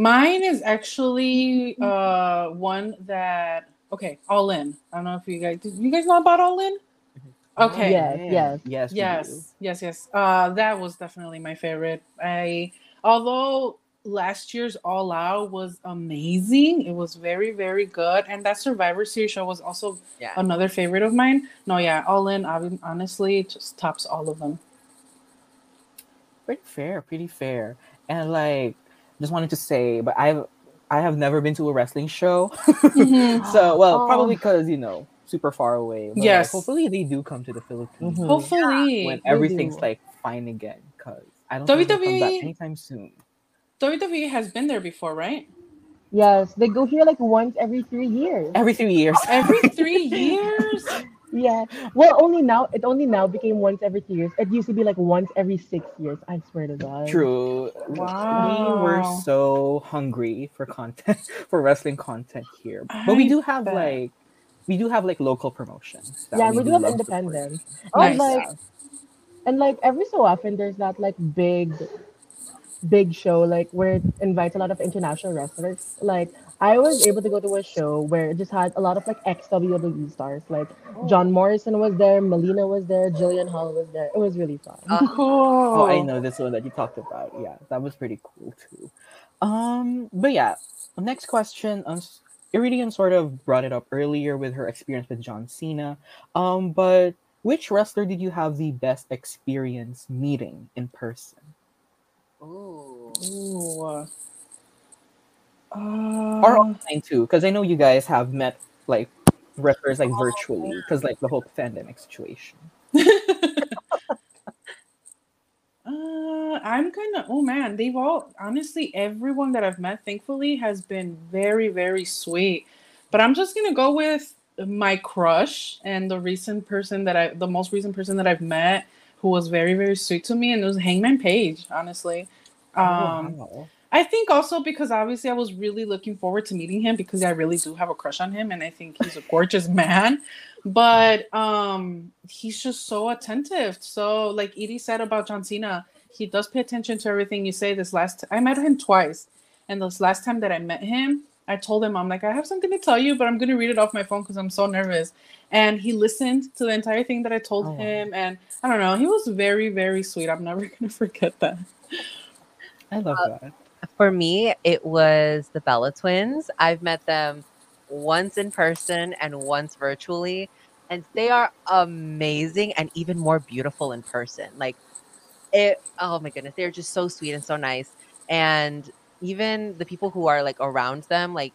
[SPEAKER 3] Mine is actually uh one that okay, All In. I don't know if you guys do you guys know about All In? Okay.
[SPEAKER 2] Yes, yes.
[SPEAKER 1] yes.
[SPEAKER 3] Yes, yes, yes. Uh, that was definitely my favorite. I although last year's All Out was amazing, it was very, very good, and that Survivor Series show was also
[SPEAKER 4] Yeah.
[SPEAKER 3] another favorite of mine. No, yeah, All In. I mean, honestly, it just tops all of them.
[SPEAKER 1] pretty fair, pretty fair. And like, just wanted to say, but I've I have never been to a wrestling show.
[SPEAKER 3] Mhm.
[SPEAKER 1] so well,
[SPEAKER 2] Oh.
[SPEAKER 1] probably because you know super far away. But, like,
[SPEAKER 3] Yes.
[SPEAKER 1] hopefully they do come to the Philippines
[SPEAKER 2] Mhm.
[SPEAKER 3] Hopefully,
[SPEAKER 1] when everything's like fine again. Cause I don't think they'll come back
[SPEAKER 3] WWE
[SPEAKER 1] anytime soon.
[SPEAKER 3] WWE has been there before, right?
[SPEAKER 2] Yes, they go here like once every three years.
[SPEAKER 1] Every three years.
[SPEAKER 3] Every three years.
[SPEAKER 2] Yeah. Well, only now it only now became once every three years. It used to be like once every six years. I swear to God.
[SPEAKER 1] True. Wow. We were so hungry for content for wrestling content here. But we do have
[SPEAKER 3] bet.
[SPEAKER 1] like we do have like local promotions.
[SPEAKER 2] Yeah, we do have independent. Oh,
[SPEAKER 3] Nice.
[SPEAKER 2] like and like every so often there's that like big big show like where it invites a lot of international wrestlers. Like I was able to go to a show where it just had a lot of like ex WWE stars. Like John Morrison was there, Melina was there, Jillian Hall was there. It was really fun.
[SPEAKER 4] Uh,
[SPEAKER 3] Cool.
[SPEAKER 1] Oh, I know this one that you talked about. Yeah, that was pretty cool too. Um, but yeah, next question. Um, Iridian sort of brought it up earlier with her experience with John Cena. Um, but which wrestler did you have the best experience meeting in person?
[SPEAKER 4] Ooh.
[SPEAKER 3] Ooh.
[SPEAKER 1] or
[SPEAKER 3] Uh,
[SPEAKER 1] online too because i know you guys have met like wrestlers like virtually because like the whole pandemic situation
[SPEAKER 3] Uh, I'm kind of, Oh man, they've all honestly everyone that I've met, thankfully, has been very, very sweet. But I'm just gonna go with my crush and the recent person that I, the most recent person that I've met, who was very, very sweet to me, and it was Hangman Page. Honestly, um,
[SPEAKER 1] Oh, wow.
[SPEAKER 3] I think also because obviously I was really looking forward to meeting him because I really do have a crush on him and I think he's a gorgeous man. But um he's just so attentive. So like Iri said about John Cena, he does pay attention to everything you say. This last I met him twice. And this last time that I met him, I told him, I'm like, I have something to tell you, but I'm gonna read it off my phone because I'm so nervous. And he listened to the entire thing that I told
[SPEAKER 1] Oh, wow.
[SPEAKER 3] him. And I don't know, he was very, very sweet. I'm never gonna forget that.
[SPEAKER 1] i love
[SPEAKER 3] uh,
[SPEAKER 1] that
[SPEAKER 4] For me, it was the Bella twins. I've met them once in person and once virtually, and they are amazing and even more beautiful in person. Like it oh my goodness, they're just so sweet and so nice. And even the people who are like around them, like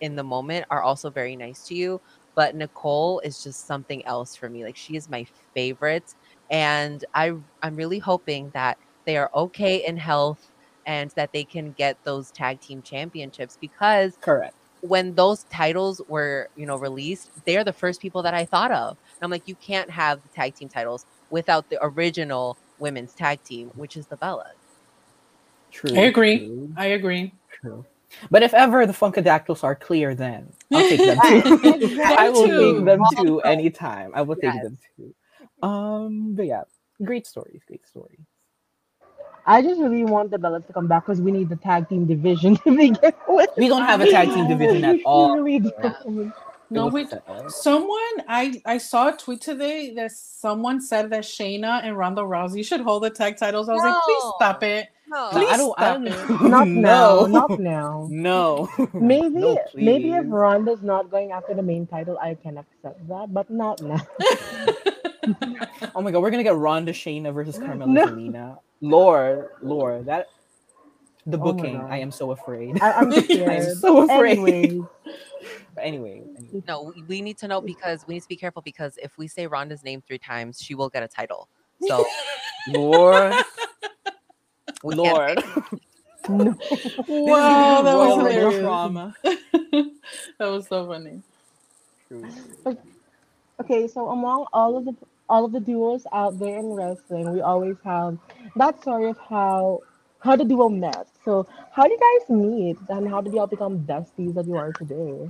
[SPEAKER 4] in the moment, are also very nice to you. But Nicole is just something else for me. Like she is my favorite. And I I'm really hoping that they are okay in health and that they can get those tag team championships because
[SPEAKER 1] correct
[SPEAKER 4] when those titles were you know released they're the first people that i thought of and i'm like you can't have the tag team titles without the original women's tag team which is the bellas
[SPEAKER 1] true
[SPEAKER 3] I agree.
[SPEAKER 1] true,
[SPEAKER 3] I agree.
[SPEAKER 1] true. but if ever the funkadactyls are clear then i'll take them too i will
[SPEAKER 3] too.
[SPEAKER 1] take them too anytime i will take
[SPEAKER 4] Yes.
[SPEAKER 1] them too um but yeah great stories great stories
[SPEAKER 2] I just really want the Bellas to come back because we need the tag team division to begin with.
[SPEAKER 1] we don't have a tag team division at
[SPEAKER 2] We
[SPEAKER 1] all
[SPEAKER 2] really
[SPEAKER 4] Yeah.
[SPEAKER 2] don't.
[SPEAKER 3] No,
[SPEAKER 1] It was
[SPEAKER 3] wait. Someone I I saw a tweet today that someone said that Shayna and Ronda Rousey should hold the tag titles. I was like, please stop it.
[SPEAKER 4] No
[SPEAKER 1] No,
[SPEAKER 3] Please
[SPEAKER 1] I don't. I don't.
[SPEAKER 2] Not now.
[SPEAKER 1] no.
[SPEAKER 2] Not now.
[SPEAKER 1] No.
[SPEAKER 2] Maybe
[SPEAKER 1] No,
[SPEAKER 2] maybe if
[SPEAKER 1] please.
[SPEAKER 2] Ronda's not going after the main title, I can accept that, but not now.
[SPEAKER 1] Oh my god, we're gonna get Ronda Shayna versus Carmella
[SPEAKER 2] No.
[SPEAKER 1] Zelina. Lord, Lord, that the
[SPEAKER 2] Oh
[SPEAKER 1] booking.
[SPEAKER 2] God.
[SPEAKER 1] I am so afraid.
[SPEAKER 2] I, I'm
[SPEAKER 3] I'm
[SPEAKER 1] so afraid.
[SPEAKER 2] Anyways,
[SPEAKER 1] anyway, anyway.
[SPEAKER 4] No, we- we need to know because we need to be careful because if we say Ronda's name three times, she will get a title. So
[SPEAKER 1] Lord,
[SPEAKER 4] we can't
[SPEAKER 1] Lord.
[SPEAKER 3] Wow, that was
[SPEAKER 1] Rumble
[SPEAKER 3] hilarious.
[SPEAKER 1] trauma.
[SPEAKER 3] that was so funny.
[SPEAKER 2] Okay, so among all of the all of the duos out there in wrestling, we always have that story of how how the duo met. So how did you guys meet and how did y'all become besties that you are today?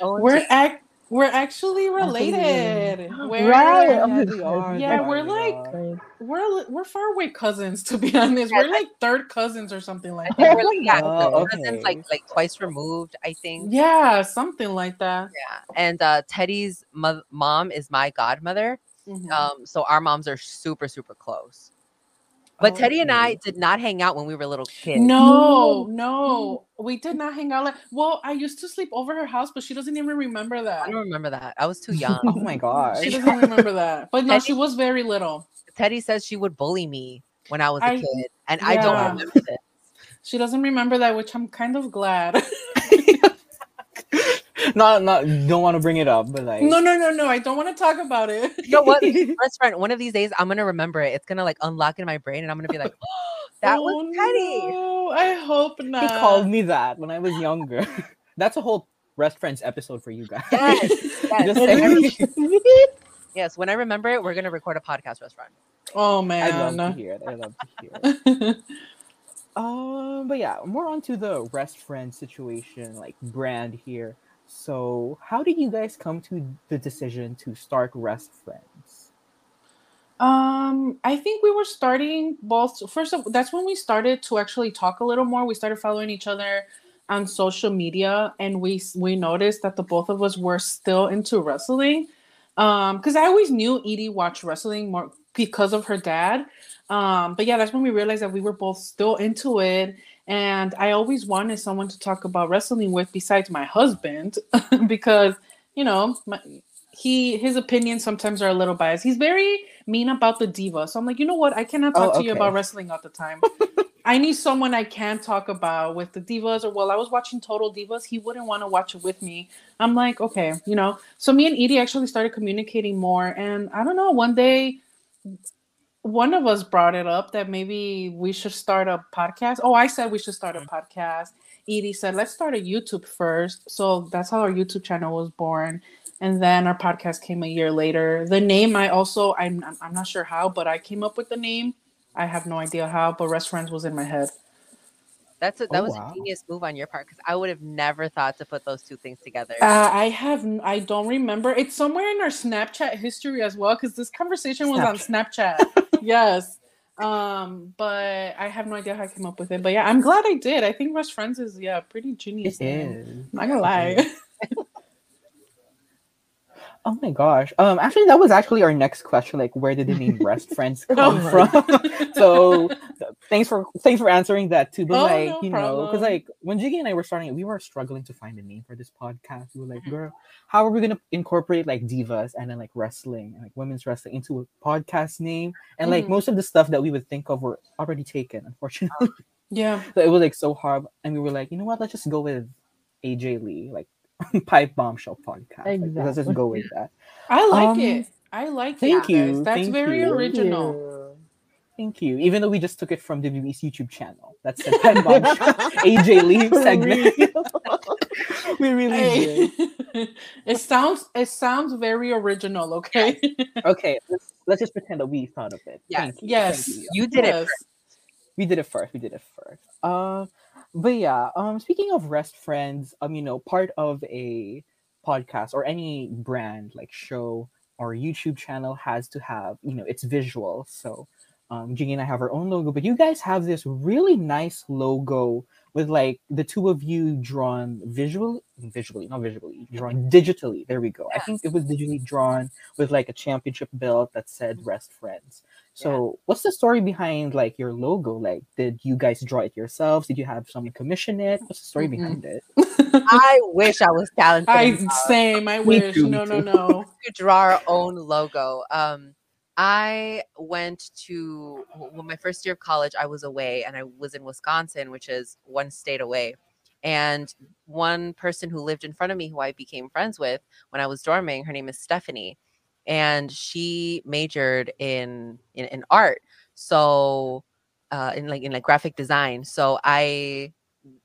[SPEAKER 4] Oh,
[SPEAKER 3] We're act we're actually
[SPEAKER 2] Actually
[SPEAKER 3] related. We're,
[SPEAKER 2] Right,
[SPEAKER 1] Yeah,
[SPEAKER 2] oh
[SPEAKER 1] we're
[SPEAKER 2] God.
[SPEAKER 3] Yeah,
[SPEAKER 1] we
[SPEAKER 3] we're
[SPEAKER 1] are,
[SPEAKER 3] like-
[SPEAKER 1] are.
[SPEAKER 3] We're we're far away cousins to be honest.
[SPEAKER 4] Yeah,
[SPEAKER 3] We're like third cousins or something like that.
[SPEAKER 4] we're like, yeah,
[SPEAKER 1] Oh,
[SPEAKER 4] cousins
[SPEAKER 1] okay.
[SPEAKER 4] like like twice removed, I think.
[SPEAKER 3] Yeah, something like that.
[SPEAKER 4] Yeah. And uh Teti's mo- mom is my godmother.
[SPEAKER 3] Mhm.
[SPEAKER 4] Um, so our moms are super, super close. But oh, Teti and I did not hang out when we were little kids.
[SPEAKER 3] No, no, we did not hang out. Like, well, I used to sleep over her house, but she doesn't even remember that.
[SPEAKER 4] I don't remember that. I was too young.
[SPEAKER 1] Oh my gosh.
[SPEAKER 3] She doesn't remember that. But no,
[SPEAKER 4] Teti-
[SPEAKER 3] she was very little.
[SPEAKER 4] Teti says she would bully me when I was a
[SPEAKER 3] I-
[SPEAKER 4] kid, and I don't remember this.
[SPEAKER 3] She doesn't remember that, which I'm kind of glad.
[SPEAKER 1] not not don't want to bring it up, but like
[SPEAKER 3] no, no, no, no. I don't want to talk about it.
[SPEAKER 4] You know what? Best friend, one of these days I'm gonna remember it. It's gonna like unlock in my brain, and I'm gonna be like, that
[SPEAKER 3] Oh,
[SPEAKER 4] was Teti.
[SPEAKER 3] no, I hope not.
[SPEAKER 1] he called me that when I was younger. That's a whole Wrestfriends episode for you guys.
[SPEAKER 4] Yes, yes.
[SPEAKER 1] Just
[SPEAKER 2] It
[SPEAKER 1] saying.
[SPEAKER 2] is.
[SPEAKER 4] Yes, when I remember it, we're gonna record a podcast restaurant.
[SPEAKER 3] Oh man.
[SPEAKER 1] I love
[SPEAKER 3] man.
[SPEAKER 1] to hear it. I love to hear it. Um, but yeah, more onto the Wrestfriend situation, like brand here. So, how did you guys come to the decision to start Rest Friends?
[SPEAKER 3] Um, I think we were starting both. First of that's when we started to actually talk a little more. We started following each other on social media, and we we noticed that the both of us were still into wrestling. Um, because I always knew Iri watched wrestling more because of her dad. Um, but yeah, that's when we realized that we were both still into it. And I always wanted someone to talk about wrestling with besides my husband, because you know, my, he his opinions sometimes are a little biased. He's very mean about the diva. So I'm like, you know what? I cannot talk
[SPEAKER 1] Oh,
[SPEAKER 3] to you about wrestling all the time. I need someone I can talk about with the divas. Or well, I was watching Total Divas. He wouldn't want to watch it with me. I'm like, okay, you know. So me and Iri actually started communicating more. And I don't know, one day one of us brought it up that maybe we should start a podcast. Oh, I said we should start a podcast. Iri said, let's start a YouTube first. So that's how our YouTube channel was born. And then our podcast came a year later. The name I also I'm I'm not sure how, but I came up with the name. I have no idea how, but Wrestfriends was in my head.
[SPEAKER 4] That's a, that
[SPEAKER 1] Oh,
[SPEAKER 4] was
[SPEAKER 1] wow.
[SPEAKER 4] a genius move on your part because I would have never thought to put those two things together.
[SPEAKER 3] Uh, I have I don't remember. It's somewhere in our Snapchat history as well because this conversation was on Snapchat. yes. Um, but I have no idea how I came up with it. But yeah, I'm glad I did. I think Wrestfriends is yeah, pretty genius.
[SPEAKER 1] It
[SPEAKER 3] name.
[SPEAKER 1] is.
[SPEAKER 3] Not gonna lie.
[SPEAKER 1] Oh my gosh. Um, actually, that was actually our next question. Like, where did the name Wrestfriends come
[SPEAKER 3] Oh.
[SPEAKER 1] from? so, thanks for thanks for answering that too. But
[SPEAKER 3] Oh,
[SPEAKER 1] like,
[SPEAKER 3] no
[SPEAKER 1] you know, because like when Jiggy and I were starting it, we were struggling to find a name for this podcast. We were like,
[SPEAKER 3] Mm-hmm.
[SPEAKER 4] Mhm.
[SPEAKER 1] girl, how are we gonna incorporate like divas and then like wrestling and like women's wrestling into a podcast name? And like
[SPEAKER 3] Mhm.
[SPEAKER 1] most of the stuff that we would think of were already taken, unfortunately.
[SPEAKER 3] yeah.
[SPEAKER 1] so it was like so hard. And we were like, you know what? Let's just go with AJ Lee, like Pipe Bombshell podcast. Like, let's just go with that.
[SPEAKER 3] I like
[SPEAKER 1] Um,
[SPEAKER 3] it. I like
[SPEAKER 1] thank
[SPEAKER 3] it.
[SPEAKER 1] you,
[SPEAKER 3] guys. That's
[SPEAKER 1] thank
[SPEAKER 3] very
[SPEAKER 1] you.
[SPEAKER 3] original.
[SPEAKER 1] Thank you. Even though we just took it from WWE's YouTube channel. That's the Pen Bomb AJ Lee segment. we really
[SPEAKER 3] Hey.
[SPEAKER 1] did.
[SPEAKER 3] it sounds it sounds very original, okay?
[SPEAKER 1] Okay, let's, let's just pretend that we thought of it.
[SPEAKER 4] Yes.
[SPEAKER 1] Thank you.
[SPEAKER 3] Yes.
[SPEAKER 1] Thank you.
[SPEAKER 4] you did it.
[SPEAKER 3] Yes.
[SPEAKER 1] We did it first. We did it first. Uh, but yeah. Um, speaking of Wrestfriends, um, you know, part of a podcast or any brand like show or YouTube channel has to have, you know, its visual. So, um, Jiggy and I have our own logo, but you guys have this really nice logo with like the two of you drawn visually, visually, not visually, drawn digitally. There we go. I think it was digitally drawn with like a championship belt that said "Wrestfriends." So, what's the story behind like your logo? Like, did you guys draw it yourselves? Did you have someone commission it? What's the story
[SPEAKER 3] Mm-mm.
[SPEAKER 1] behind it?
[SPEAKER 4] I wish I was talented
[SPEAKER 3] I
[SPEAKER 4] enough
[SPEAKER 3] same. I wish.
[SPEAKER 1] too, me
[SPEAKER 3] no, no, no.
[SPEAKER 4] to draw our own logo. Um, I went to well, my first year of college. I was away, and I was in Wisconsin, which is one state away. And one person who lived in front of me, who I became friends with when I was dorming, her name is Stephanie, and she majored in in, in art. So, uh, in like in like graphic design. So I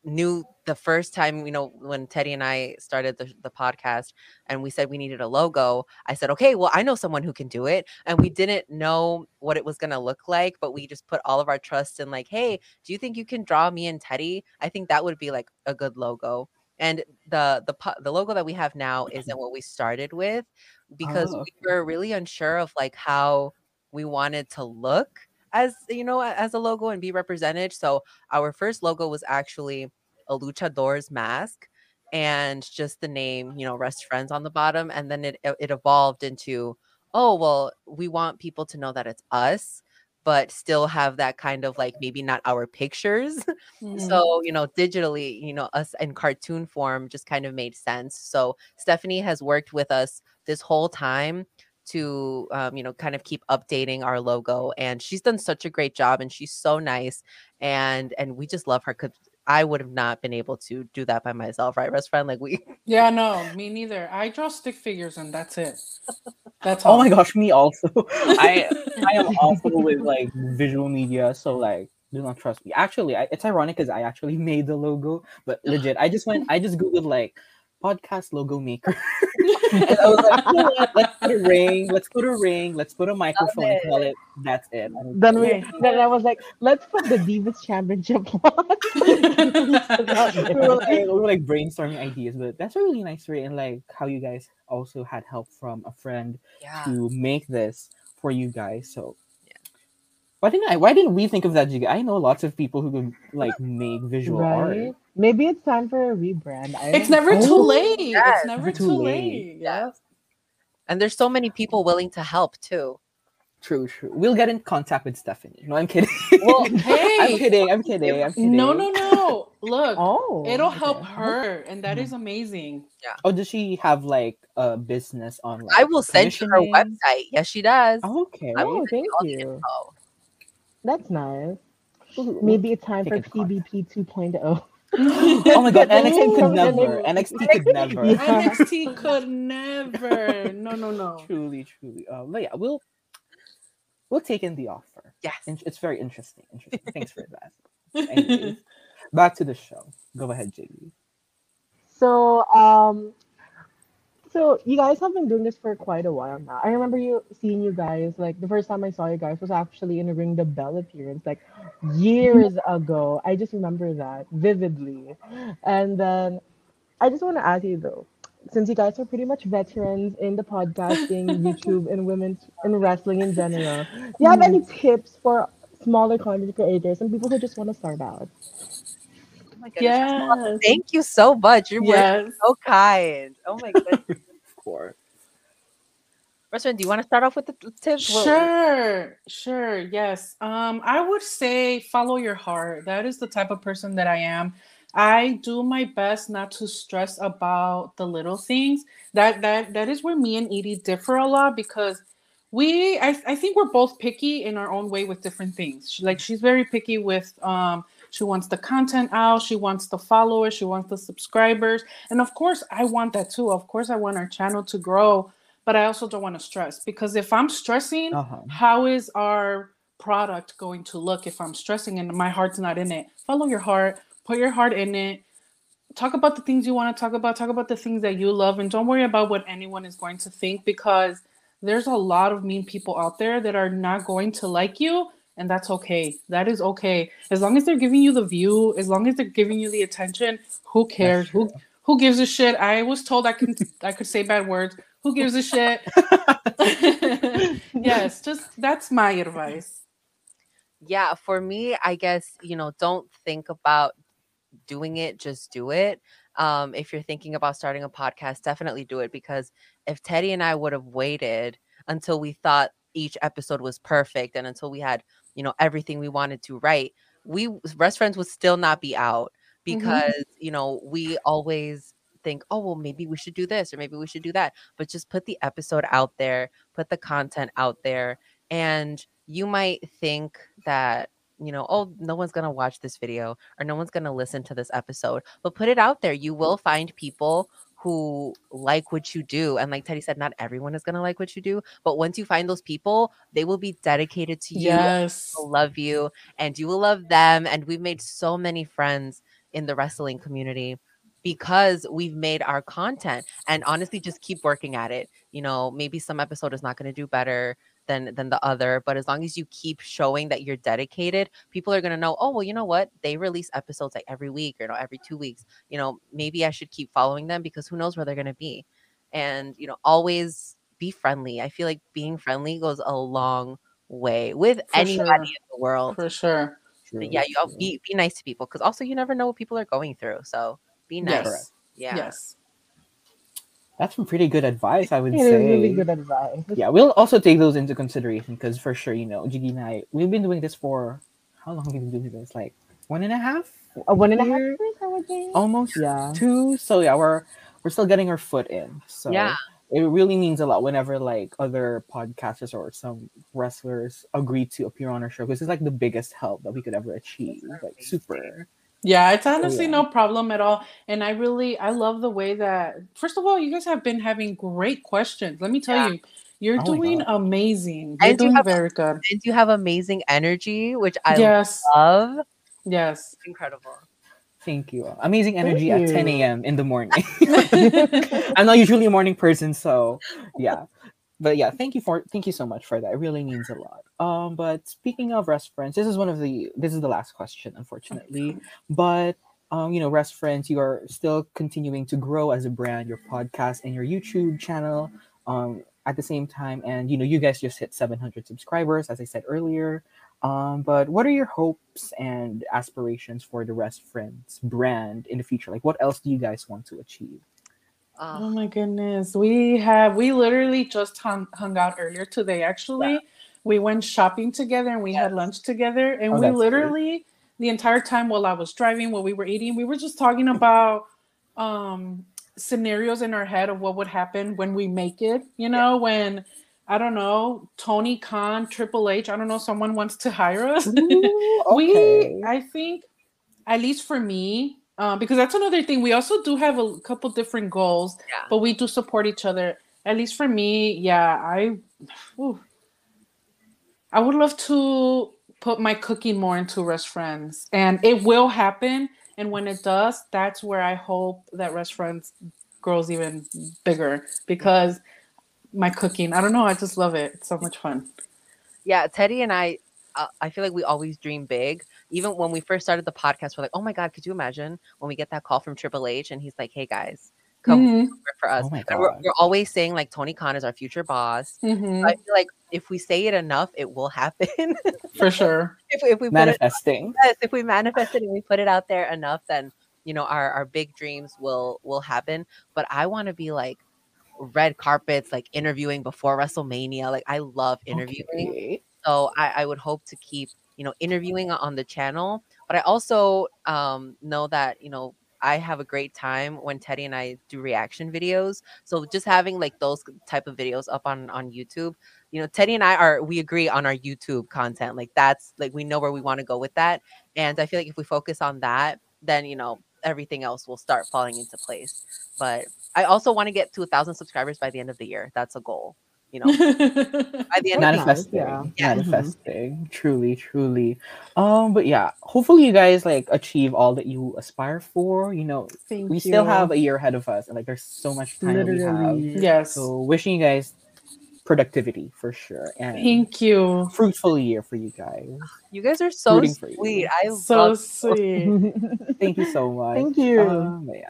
[SPEAKER 4] knew the first time, you know, when Teti and I started the, the podcast and we said we needed a logo, I said, okay, well, I know someone who can do it. And we didn't know what it was going to look like, but we just put all of our trust in, like, hey, do you think you can draw me and Teti? I think that would be like a good logo. And the the the logo that we have now isn't what we started with because
[SPEAKER 1] Oh,
[SPEAKER 4] we were really unsure of like how we wanted to look as you know as a logo and be represented. So our first logo was actually a luchador's mask and just the name, you know, Wrestfriends on the bottom. And then it it evolved into, oh, well, we want people to know that it's us, but still have that kind of like maybe not our pictures.
[SPEAKER 3] Mhm.
[SPEAKER 4] So, you know, digitally, you know, us in cartoon form just kind of made sense. So Stephanie has worked with us this whole time to um, you know kind of keep updating our logo and she's done such a great job and she's so nice and and we just love her because i would have not been able to do that by myself right best friend like we
[SPEAKER 3] yeah, no, me neither. I draw stick figures and that's it. That's all.
[SPEAKER 1] Oh my gosh, me also. I I am awful with like visual media, so like do not trust me. Actually, I, it's ironic because I actually made the logo, but legit, I just went, I just googled like podcast logo maker. and I was like, you know what? Let's put a ring, let's put a ring, let's put a microphone,
[SPEAKER 4] it.
[SPEAKER 1] call it. That's it. And
[SPEAKER 2] Then we,
[SPEAKER 3] Okay.
[SPEAKER 2] then I was like, let's put the Divas Championship
[SPEAKER 1] we were,
[SPEAKER 2] on.
[SPEAKER 1] like, we were like brainstorming ideas, but that's a really nice way and like how you guys also had help from a friend
[SPEAKER 4] yeah
[SPEAKER 1] to make this for you guys. So why didn't I? Why didn't we think of that? Jiga? I know lots of people who can like make visual art.
[SPEAKER 2] Right? Maybe it's time for a rebrand. I
[SPEAKER 3] It's never
[SPEAKER 2] know.
[SPEAKER 3] too
[SPEAKER 1] Oh,
[SPEAKER 3] late.
[SPEAKER 4] yes.
[SPEAKER 3] It's never
[SPEAKER 1] Never too
[SPEAKER 3] too
[SPEAKER 1] late.
[SPEAKER 3] late. Yeah.
[SPEAKER 4] and there's so many people willing to help too
[SPEAKER 1] True, true. We'll get in contact with Stephanie. No, I'm kidding.
[SPEAKER 3] Well, hey, I'm
[SPEAKER 1] kidding. I'm kidding. I'm kidding.
[SPEAKER 3] no, no, no. Look,
[SPEAKER 2] Oh,
[SPEAKER 3] it'll help her, and that is amazing.
[SPEAKER 1] Oh, does she have like a business online?
[SPEAKER 4] I will send you her website yes she does
[SPEAKER 1] Okay.
[SPEAKER 4] I
[SPEAKER 2] Oh,
[SPEAKER 4] will
[SPEAKER 2] thank you.
[SPEAKER 4] info.
[SPEAKER 2] That's nice. Maybe it's time for
[SPEAKER 1] Take it
[SPEAKER 2] PBP 2.0.
[SPEAKER 1] Oh my god, NXT could never. NXT could never.
[SPEAKER 3] NXT could never. No, no, no.
[SPEAKER 1] truly, truly. Um, but yeah, we'll we'll take in the offer.
[SPEAKER 4] yes
[SPEAKER 1] In- It's very interesting. Interesting. Thanks for that. Anyways, back to the show. Go ahead, JB.
[SPEAKER 2] So, um, so you guys have been doing this for quite a while now. I remember you seeing you guys like the first time I saw you guys was actually in a Ring the Bell appearance, like years ago. I just remember that vividly. And then I just want to ask you though, since you guys are pretty much veterans in the podcasting, YouTube, and women's and wrestling in general, do you have mm-hmm. any tips for smaller content creators and people who just want to start out?
[SPEAKER 4] My goodness
[SPEAKER 3] yes.
[SPEAKER 4] thank you so much you're
[SPEAKER 3] Yes.
[SPEAKER 4] so kind oh my goodness
[SPEAKER 1] Of course.
[SPEAKER 4] Wrestfriend, do you want to start off with the t- tips? What-
[SPEAKER 3] Sure, sure, yes. Um, I would say follow your heart. That is the type of person that I am. I do my best not to stress about the little things. That that that is where me and Iri differ a lot because we I, I think we're both picky in our own way with different things. She- Like she's very picky with um she wants the content out, she wants the followers, she wants the subscribers. And of course, I want that too. Of course, I want our channel to grow, but I also don't want to stress because if I'm stressing,
[SPEAKER 1] Uh-huh.
[SPEAKER 3] how is our product going to look if I'm stressing and my heart's not in it? Follow your heart, put your heart in it. Talk about the things you want to talk about, talk about the things that you love, and don't worry about what anyone is going to think because there's a lot of mean people out there that are not going to like you, and that's okay. That is okay. As long as they're giving you the view, as long as they're giving you the attention, who cares? Who who gives a shit? I was told I can I could say bad words. Who gives a shit? yes, just that's my advice.
[SPEAKER 4] yeah, for me, I guess, you know, don't think about doing it, just do it. Um, if you're thinking about starting a podcast, definitely do it because if Teti and I would have waited until we thought each episode was perfect and until we had, you know, everything we wanted to write, we Wrestfriends would still not be out mm-hmm. because, you know, we always think, oh, well, maybe we should do this or maybe we should do that. But just put the episode out there, put the content out there, and you might think that you know, oh, no one's going to watch this video or no one's going to listen to this episode, but put it out there. You will find people who like what you do. And like Teti said, not everyone is going to like what you do, but once you find those people, they will be dedicated to you,
[SPEAKER 3] Yes.
[SPEAKER 4] love you, and you will love them. And we've made so many friends in the wrestling community because we've made our content and honestly just keep working at it. You know, maybe some episode is not going to do better than than the other, but as long as you keep showing that you're dedicated, people are going to know, "Oh, well, you know what? They release episodes like every week or you know, every 2 weeks. You know, maybe I should keep following them because who knows where they're going to be." And, you know, always be friendly. I feel like being friendly goes a long way with
[SPEAKER 3] For
[SPEAKER 4] anybody
[SPEAKER 3] sure.
[SPEAKER 4] in the world.
[SPEAKER 3] For sure.
[SPEAKER 1] True,
[SPEAKER 4] yeah, you all be be nice to people because also you never know what people are going through. So be nice.
[SPEAKER 3] Yes.
[SPEAKER 4] Yeah.
[SPEAKER 3] Yes.
[SPEAKER 1] That's some pretty good advice, I would
[SPEAKER 2] It
[SPEAKER 1] say.
[SPEAKER 2] really good advice.
[SPEAKER 1] Yeah, we'll also take those into consideration because for sure, you know, Jiggy and I, we've been doing this for how long have we been doing this? Like one and a half,
[SPEAKER 2] A one and a half years, I would say.
[SPEAKER 1] almost
[SPEAKER 2] Yeah.
[SPEAKER 1] two. So yeah, we're we're still getting our foot in. So
[SPEAKER 4] Yeah.
[SPEAKER 1] it really means a lot whenever like other podcasters or some wrestlers agree to appear on our show because it's like the biggest help that we could ever achieve. Like super.
[SPEAKER 3] Yeah, it's oh, honestly
[SPEAKER 1] yeah.
[SPEAKER 3] no problem at all. And I really I love the way that first of all, you guys have been having great questions. Let me tell
[SPEAKER 4] Yeah.
[SPEAKER 3] you, you're
[SPEAKER 1] Oh
[SPEAKER 3] doing amazing. You're
[SPEAKER 4] And you have-
[SPEAKER 3] very good.
[SPEAKER 4] And you have amazing energy, which I
[SPEAKER 3] yes.
[SPEAKER 4] love.
[SPEAKER 3] Yes.
[SPEAKER 4] Incredible.
[SPEAKER 1] Thank you. Amazing energy
[SPEAKER 2] Thank
[SPEAKER 1] at 10 a.m. in the morning. I'm not usually a morning person, so yeah. But yeah, thank you for thank you so much for that. It really means a lot. Um, but speaking of Wrestfriends, this is one of the this is the last question, unfortunately. But um, you know, Wrestfriends, you are still continuing to grow as a brand, your podcast and your YouTube channel. Um, at the same time, and you know, you guys just hit 700 subscribers, as I said earlier. Um, but what are your hopes and aspirations for the Wrestfriends brand in the future? Like, what else do you guys want to achieve?
[SPEAKER 3] Oh
[SPEAKER 4] Uh,
[SPEAKER 3] my goodness. We have we literally just hung, hung out earlier today actually. We went shopping together and we had lunch together and
[SPEAKER 1] Oh,
[SPEAKER 3] we
[SPEAKER 1] great.
[SPEAKER 3] literally the entire time while I was driving, while we were eating, we were just talking about um scenarios in our head of what would happen when we make it, you know, when I don't know, Tony Khan, Triple H, I don't know, someone wants to hire us.
[SPEAKER 1] Ooh,
[SPEAKER 3] we i think at least for me um, because that's another thing we also do have a couple different goals
[SPEAKER 4] Yeah.
[SPEAKER 3] but we do support each other at least for me yeah i ooh. i would love to put my cooking more into Wrestfriends and it will happen and when it does that's where i hope that Wrestfriends grows even bigger because my cooking i don't know i just love it it's so much fun
[SPEAKER 4] yeah, Teti and I, uh, I feel like we always dream big. Even when we first started the podcast, we're like, oh my God, could you imagine when we get that call from Triple H and he's like, hey guys, come
[SPEAKER 3] Mhm,
[SPEAKER 4] work for us.
[SPEAKER 1] Oh
[SPEAKER 4] And we're, we're always saying like Tony Khan is our future boss.
[SPEAKER 3] mhm,
[SPEAKER 4] I feel like if we say it enough, it will happen.
[SPEAKER 3] for sure
[SPEAKER 4] if, if we put it,
[SPEAKER 1] Manifesting.
[SPEAKER 4] yes, if we manifest it and we put it out there enough, then you know our our big dreams will will happen. But I want to be like red carpets, like interviewing before WrestleMania. Like I love interviewing.
[SPEAKER 1] Okay.
[SPEAKER 4] So I, I would hope to keep, you know, interviewing on the channel. But I also um, know that, you know, I have a great time when Teti and I do reaction videos. So just having like those type of videos up on on YouTube, you know, Teti and I are we agree on our YouTube content. Like that's like we know where we want to go with that. And I feel like if we focus on that, then you know everything else will start falling into place. But I also want to get to a thousand subscribers by the end of the year. That's a goal. You know, by the end of the year.
[SPEAKER 1] manifesting
[SPEAKER 2] yeah.
[SPEAKER 4] Yeah.
[SPEAKER 1] manifesting truly truly um but yeah hopefully you guys like achieve all that you aspire for you know
[SPEAKER 3] Thank
[SPEAKER 1] we still have a year ahead of us and like there's so much time that we have
[SPEAKER 3] yes
[SPEAKER 1] so wishing you guys productivity for sure and
[SPEAKER 3] Thank you.
[SPEAKER 1] fruitful year for you guys
[SPEAKER 4] You guys are so
[SPEAKER 1] Rooting for you.
[SPEAKER 4] sweet. I
[SPEAKER 3] So
[SPEAKER 4] love
[SPEAKER 3] sweet.
[SPEAKER 1] thank you so much
[SPEAKER 2] Thank you.
[SPEAKER 1] um, yeah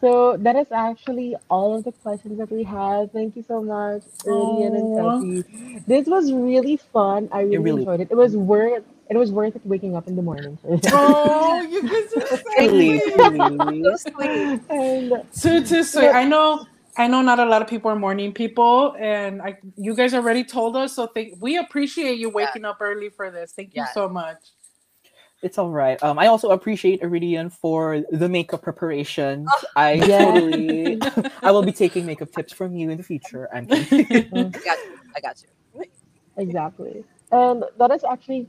[SPEAKER 2] So that is actually all of the questions that we had. Thank you so much, Iridian and Teti. This was really fun. I really,
[SPEAKER 1] really
[SPEAKER 2] enjoyed it. It was worth it was worth it waking up in the morning.
[SPEAKER 3] oh, you guys are so
[SPEAKER 1] truly,
[SPEAKER 3] sweet.
[SPEAKER 4] so sweet.
[SPEAKER 2] and
[SPEAKER 3] Too, too sweet. I know. I know not a lot of people are morning people, and I, you guys already told us. So thank, we appreciate you waking up early for this. Thank you
[SPEAKER 4] Yes.
[SPEAKER 3] so much.
[SPEAKER 1] It's all right. Um, I also appreciate Iridian for the makeup preparations. I
[SPEAKER 2] Yeah.
[SPEAKER 1] totally, I will be taking makeup tips from you in the future. I'm.
[SPEAKER 4] I got you. I got you.
[SPEAKER 2] exactly. And that is actually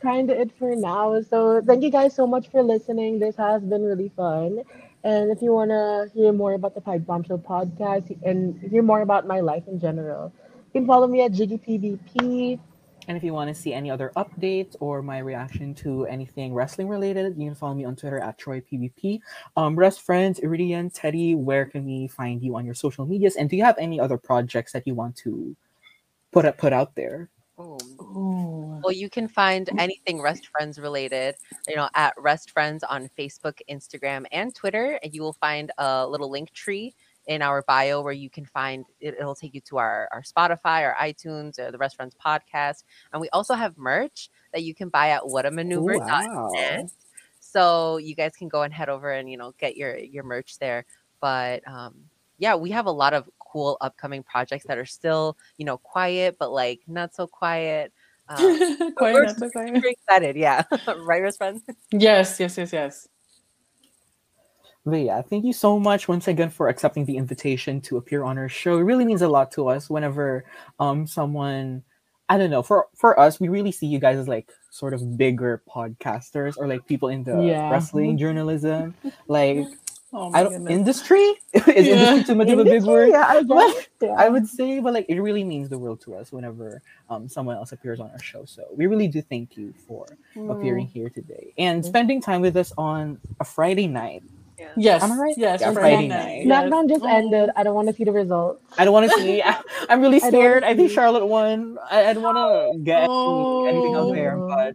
[SPEAKER 2] kind of it for now. So thank you guys so much for listening. This has been really fun. And if you want to hear more about the Pipe Bombshell podcast and hear more about my life in general, you can follow me at Jiggy PBP.
[SPEAKER 1] And if you want to see any other updates or my reaction to anything wrestling related, you can follow me on Twitter at Troy PBP. Um, Wrestfriends, Iridian, Teti, where can we find you on your social medias? And do you have any other projects that you want to put up, put out there?
[SPEAKER 4] Ooh.
[SPEAKER 3] Ooh.
[SPEAKER 4] Well, you can find anything Wrestfriends related, you know, at Wrestfriends on Facebook, Instagram, and Twitter. And you will find a little link tree in our bio where you can find it, it'll take you to our, our Spotify, our iTunes, or the Wrestfriends podcast. And we also have merch that you can buy at whatamaneuver.net.
[SPEAKER 1] Wow.
[SPEAKER 4] So you guys can go and head over and you know get your your merch there. But um, yeah, we have a lot of cool upcoming projects that are still you know quiet, but like not so quiet. Um, we're
[SPEAKER 3] not so quiet.
[SPEAKER 4] excited, yeah. right, Wrestfriends?
[SPEAKER 3] Yes, yes, yes, yes.
[SPEAKER 1] But yeah, thank you so much once again for accepting the invitation to appear on our show. It really means a lot to us whenever um someone I don't know, for for us, we really see you guys as like sort of bigger podcasters or like people in the
[SPEAKER 2] Yeah.
[SPEAKER 1] wrestling journalism. Like
[SPEAKER 3] Oh
[SPEAKER 1] I don't
[SPEAKER 3] goodness.
[SPEAKER 1] industry is
[SPEAKER 3] Yeah.
[SPEAKER 1] industry too much of a big word.
[SPEAKER 2] Yeah, I guess. Yeah.
[SPEAKER 1] I would say, but like it really means the world to us whenever um someone else appears on our show. So we really do thank you for appearing here today and spending time with us on a Friday night.
[SPEAKER 3] Yes.
[SPEAKER 1] Am I right?
[SPEAKER 3] Yes.
[SPEAKER 1] Yeah,
[SPEAKER 3] Friday
[SPEAKER 1] Friday
[SPEAKER 3] night.
[SPEAKER 1] night.
[SPEAKER 2] SmackDown just
[SPEAKER 3] Oh.
[SPEAKER 2] ended. I don't want to see the results.
[SPEAKER 1] I don't want to see. I, am really scared. I, think Charlotte won. I, I don't want to get any- anything out there,
[SPEAKER 2] Oh.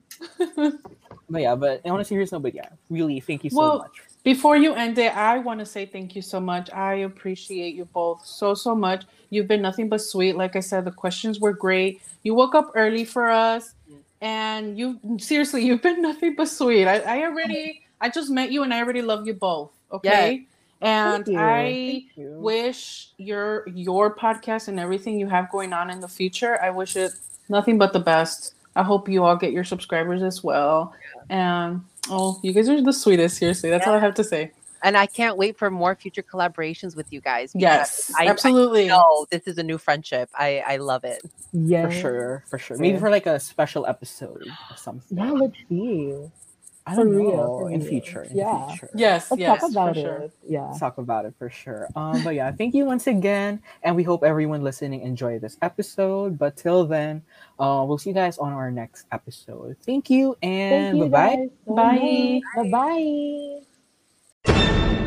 [SPEAKER 1] but but yeah. But I want to see yours. No, but yeah, really, thank you so
[SPEAKER 3] Well,
[SPEAKER 1] much.
[SPEAKER 3] Before you end it, I want to say thank you so much. I appreciate you both so, so much. You've been nothing but sweet. Like I said, the questions were great. You woke up early for us, mm. and you seriously, you've been nothing but sweet. I, I already, I just met you, and I already love you both. Okay, and
[SPEAKER 2] Thank.
[SPEAKER 3] I
[SPEAKER 1] you.
[SPEAKER 3] wish your your podcast and everything you have going on in the future. I wish it nothing but the best. I hope you all get your subscribers as well. And oh, you guys are the sweetest. Seriously, that's all I have to say.
[SPEAKER 4] And I can't wait for more future collaborations with you guys.
[SPEAKER 3] Yes,
[SPEAKER 4] I,
[SPEAKER 3] absolutely.
[SPEAKER 4] I know this is a new friendship. I, I love it.
[SPEAKER 2] Yeah.
[SPEAKER 1] for sure, for sure. Maybe
[SPEAKER 2] Yeah.
[SPEAKER 1] for like a special episode or something.
[SPEAKER 2] Yeah, let's see.
[SPEAKER 1] I
[SPEAKER 2] for
[SPEAKER 1] don't
[SPEAKER 2] real,
[SPEAKER 1] know.
[SPEAKER 2] for
[SPEAKER 1] in future, in
[SPEAKER 2] Yeah.
[SPEAKER 1] future.
[SPEAKER 3] Yes,
[SPEAKER 2] Let's
[SPEAKER 3] yes,
[SPEAKER 2] talk about
[SPEAKER 3] for
[SPEAKER 2] it.
[SPEAKER 3] sure.
[SPEAKER 2] Yeah.
[SPEAKER 1] Let's talk about it for sure. Um, but yeah, thank you once again, and we hope everyone listening enjoyed this episode. But till then, uh, we'll see you guys on our next episode. Thank you,
[SPEAKER 2] Thank
[SPEAKER 1] and
[SPEAKER 2] you
[SPEAKER 1] bye bye.
[SPEAKER 2] guys so
[SPEAKER 3] Bye.
[SPEAKER 2] much. Bye bye.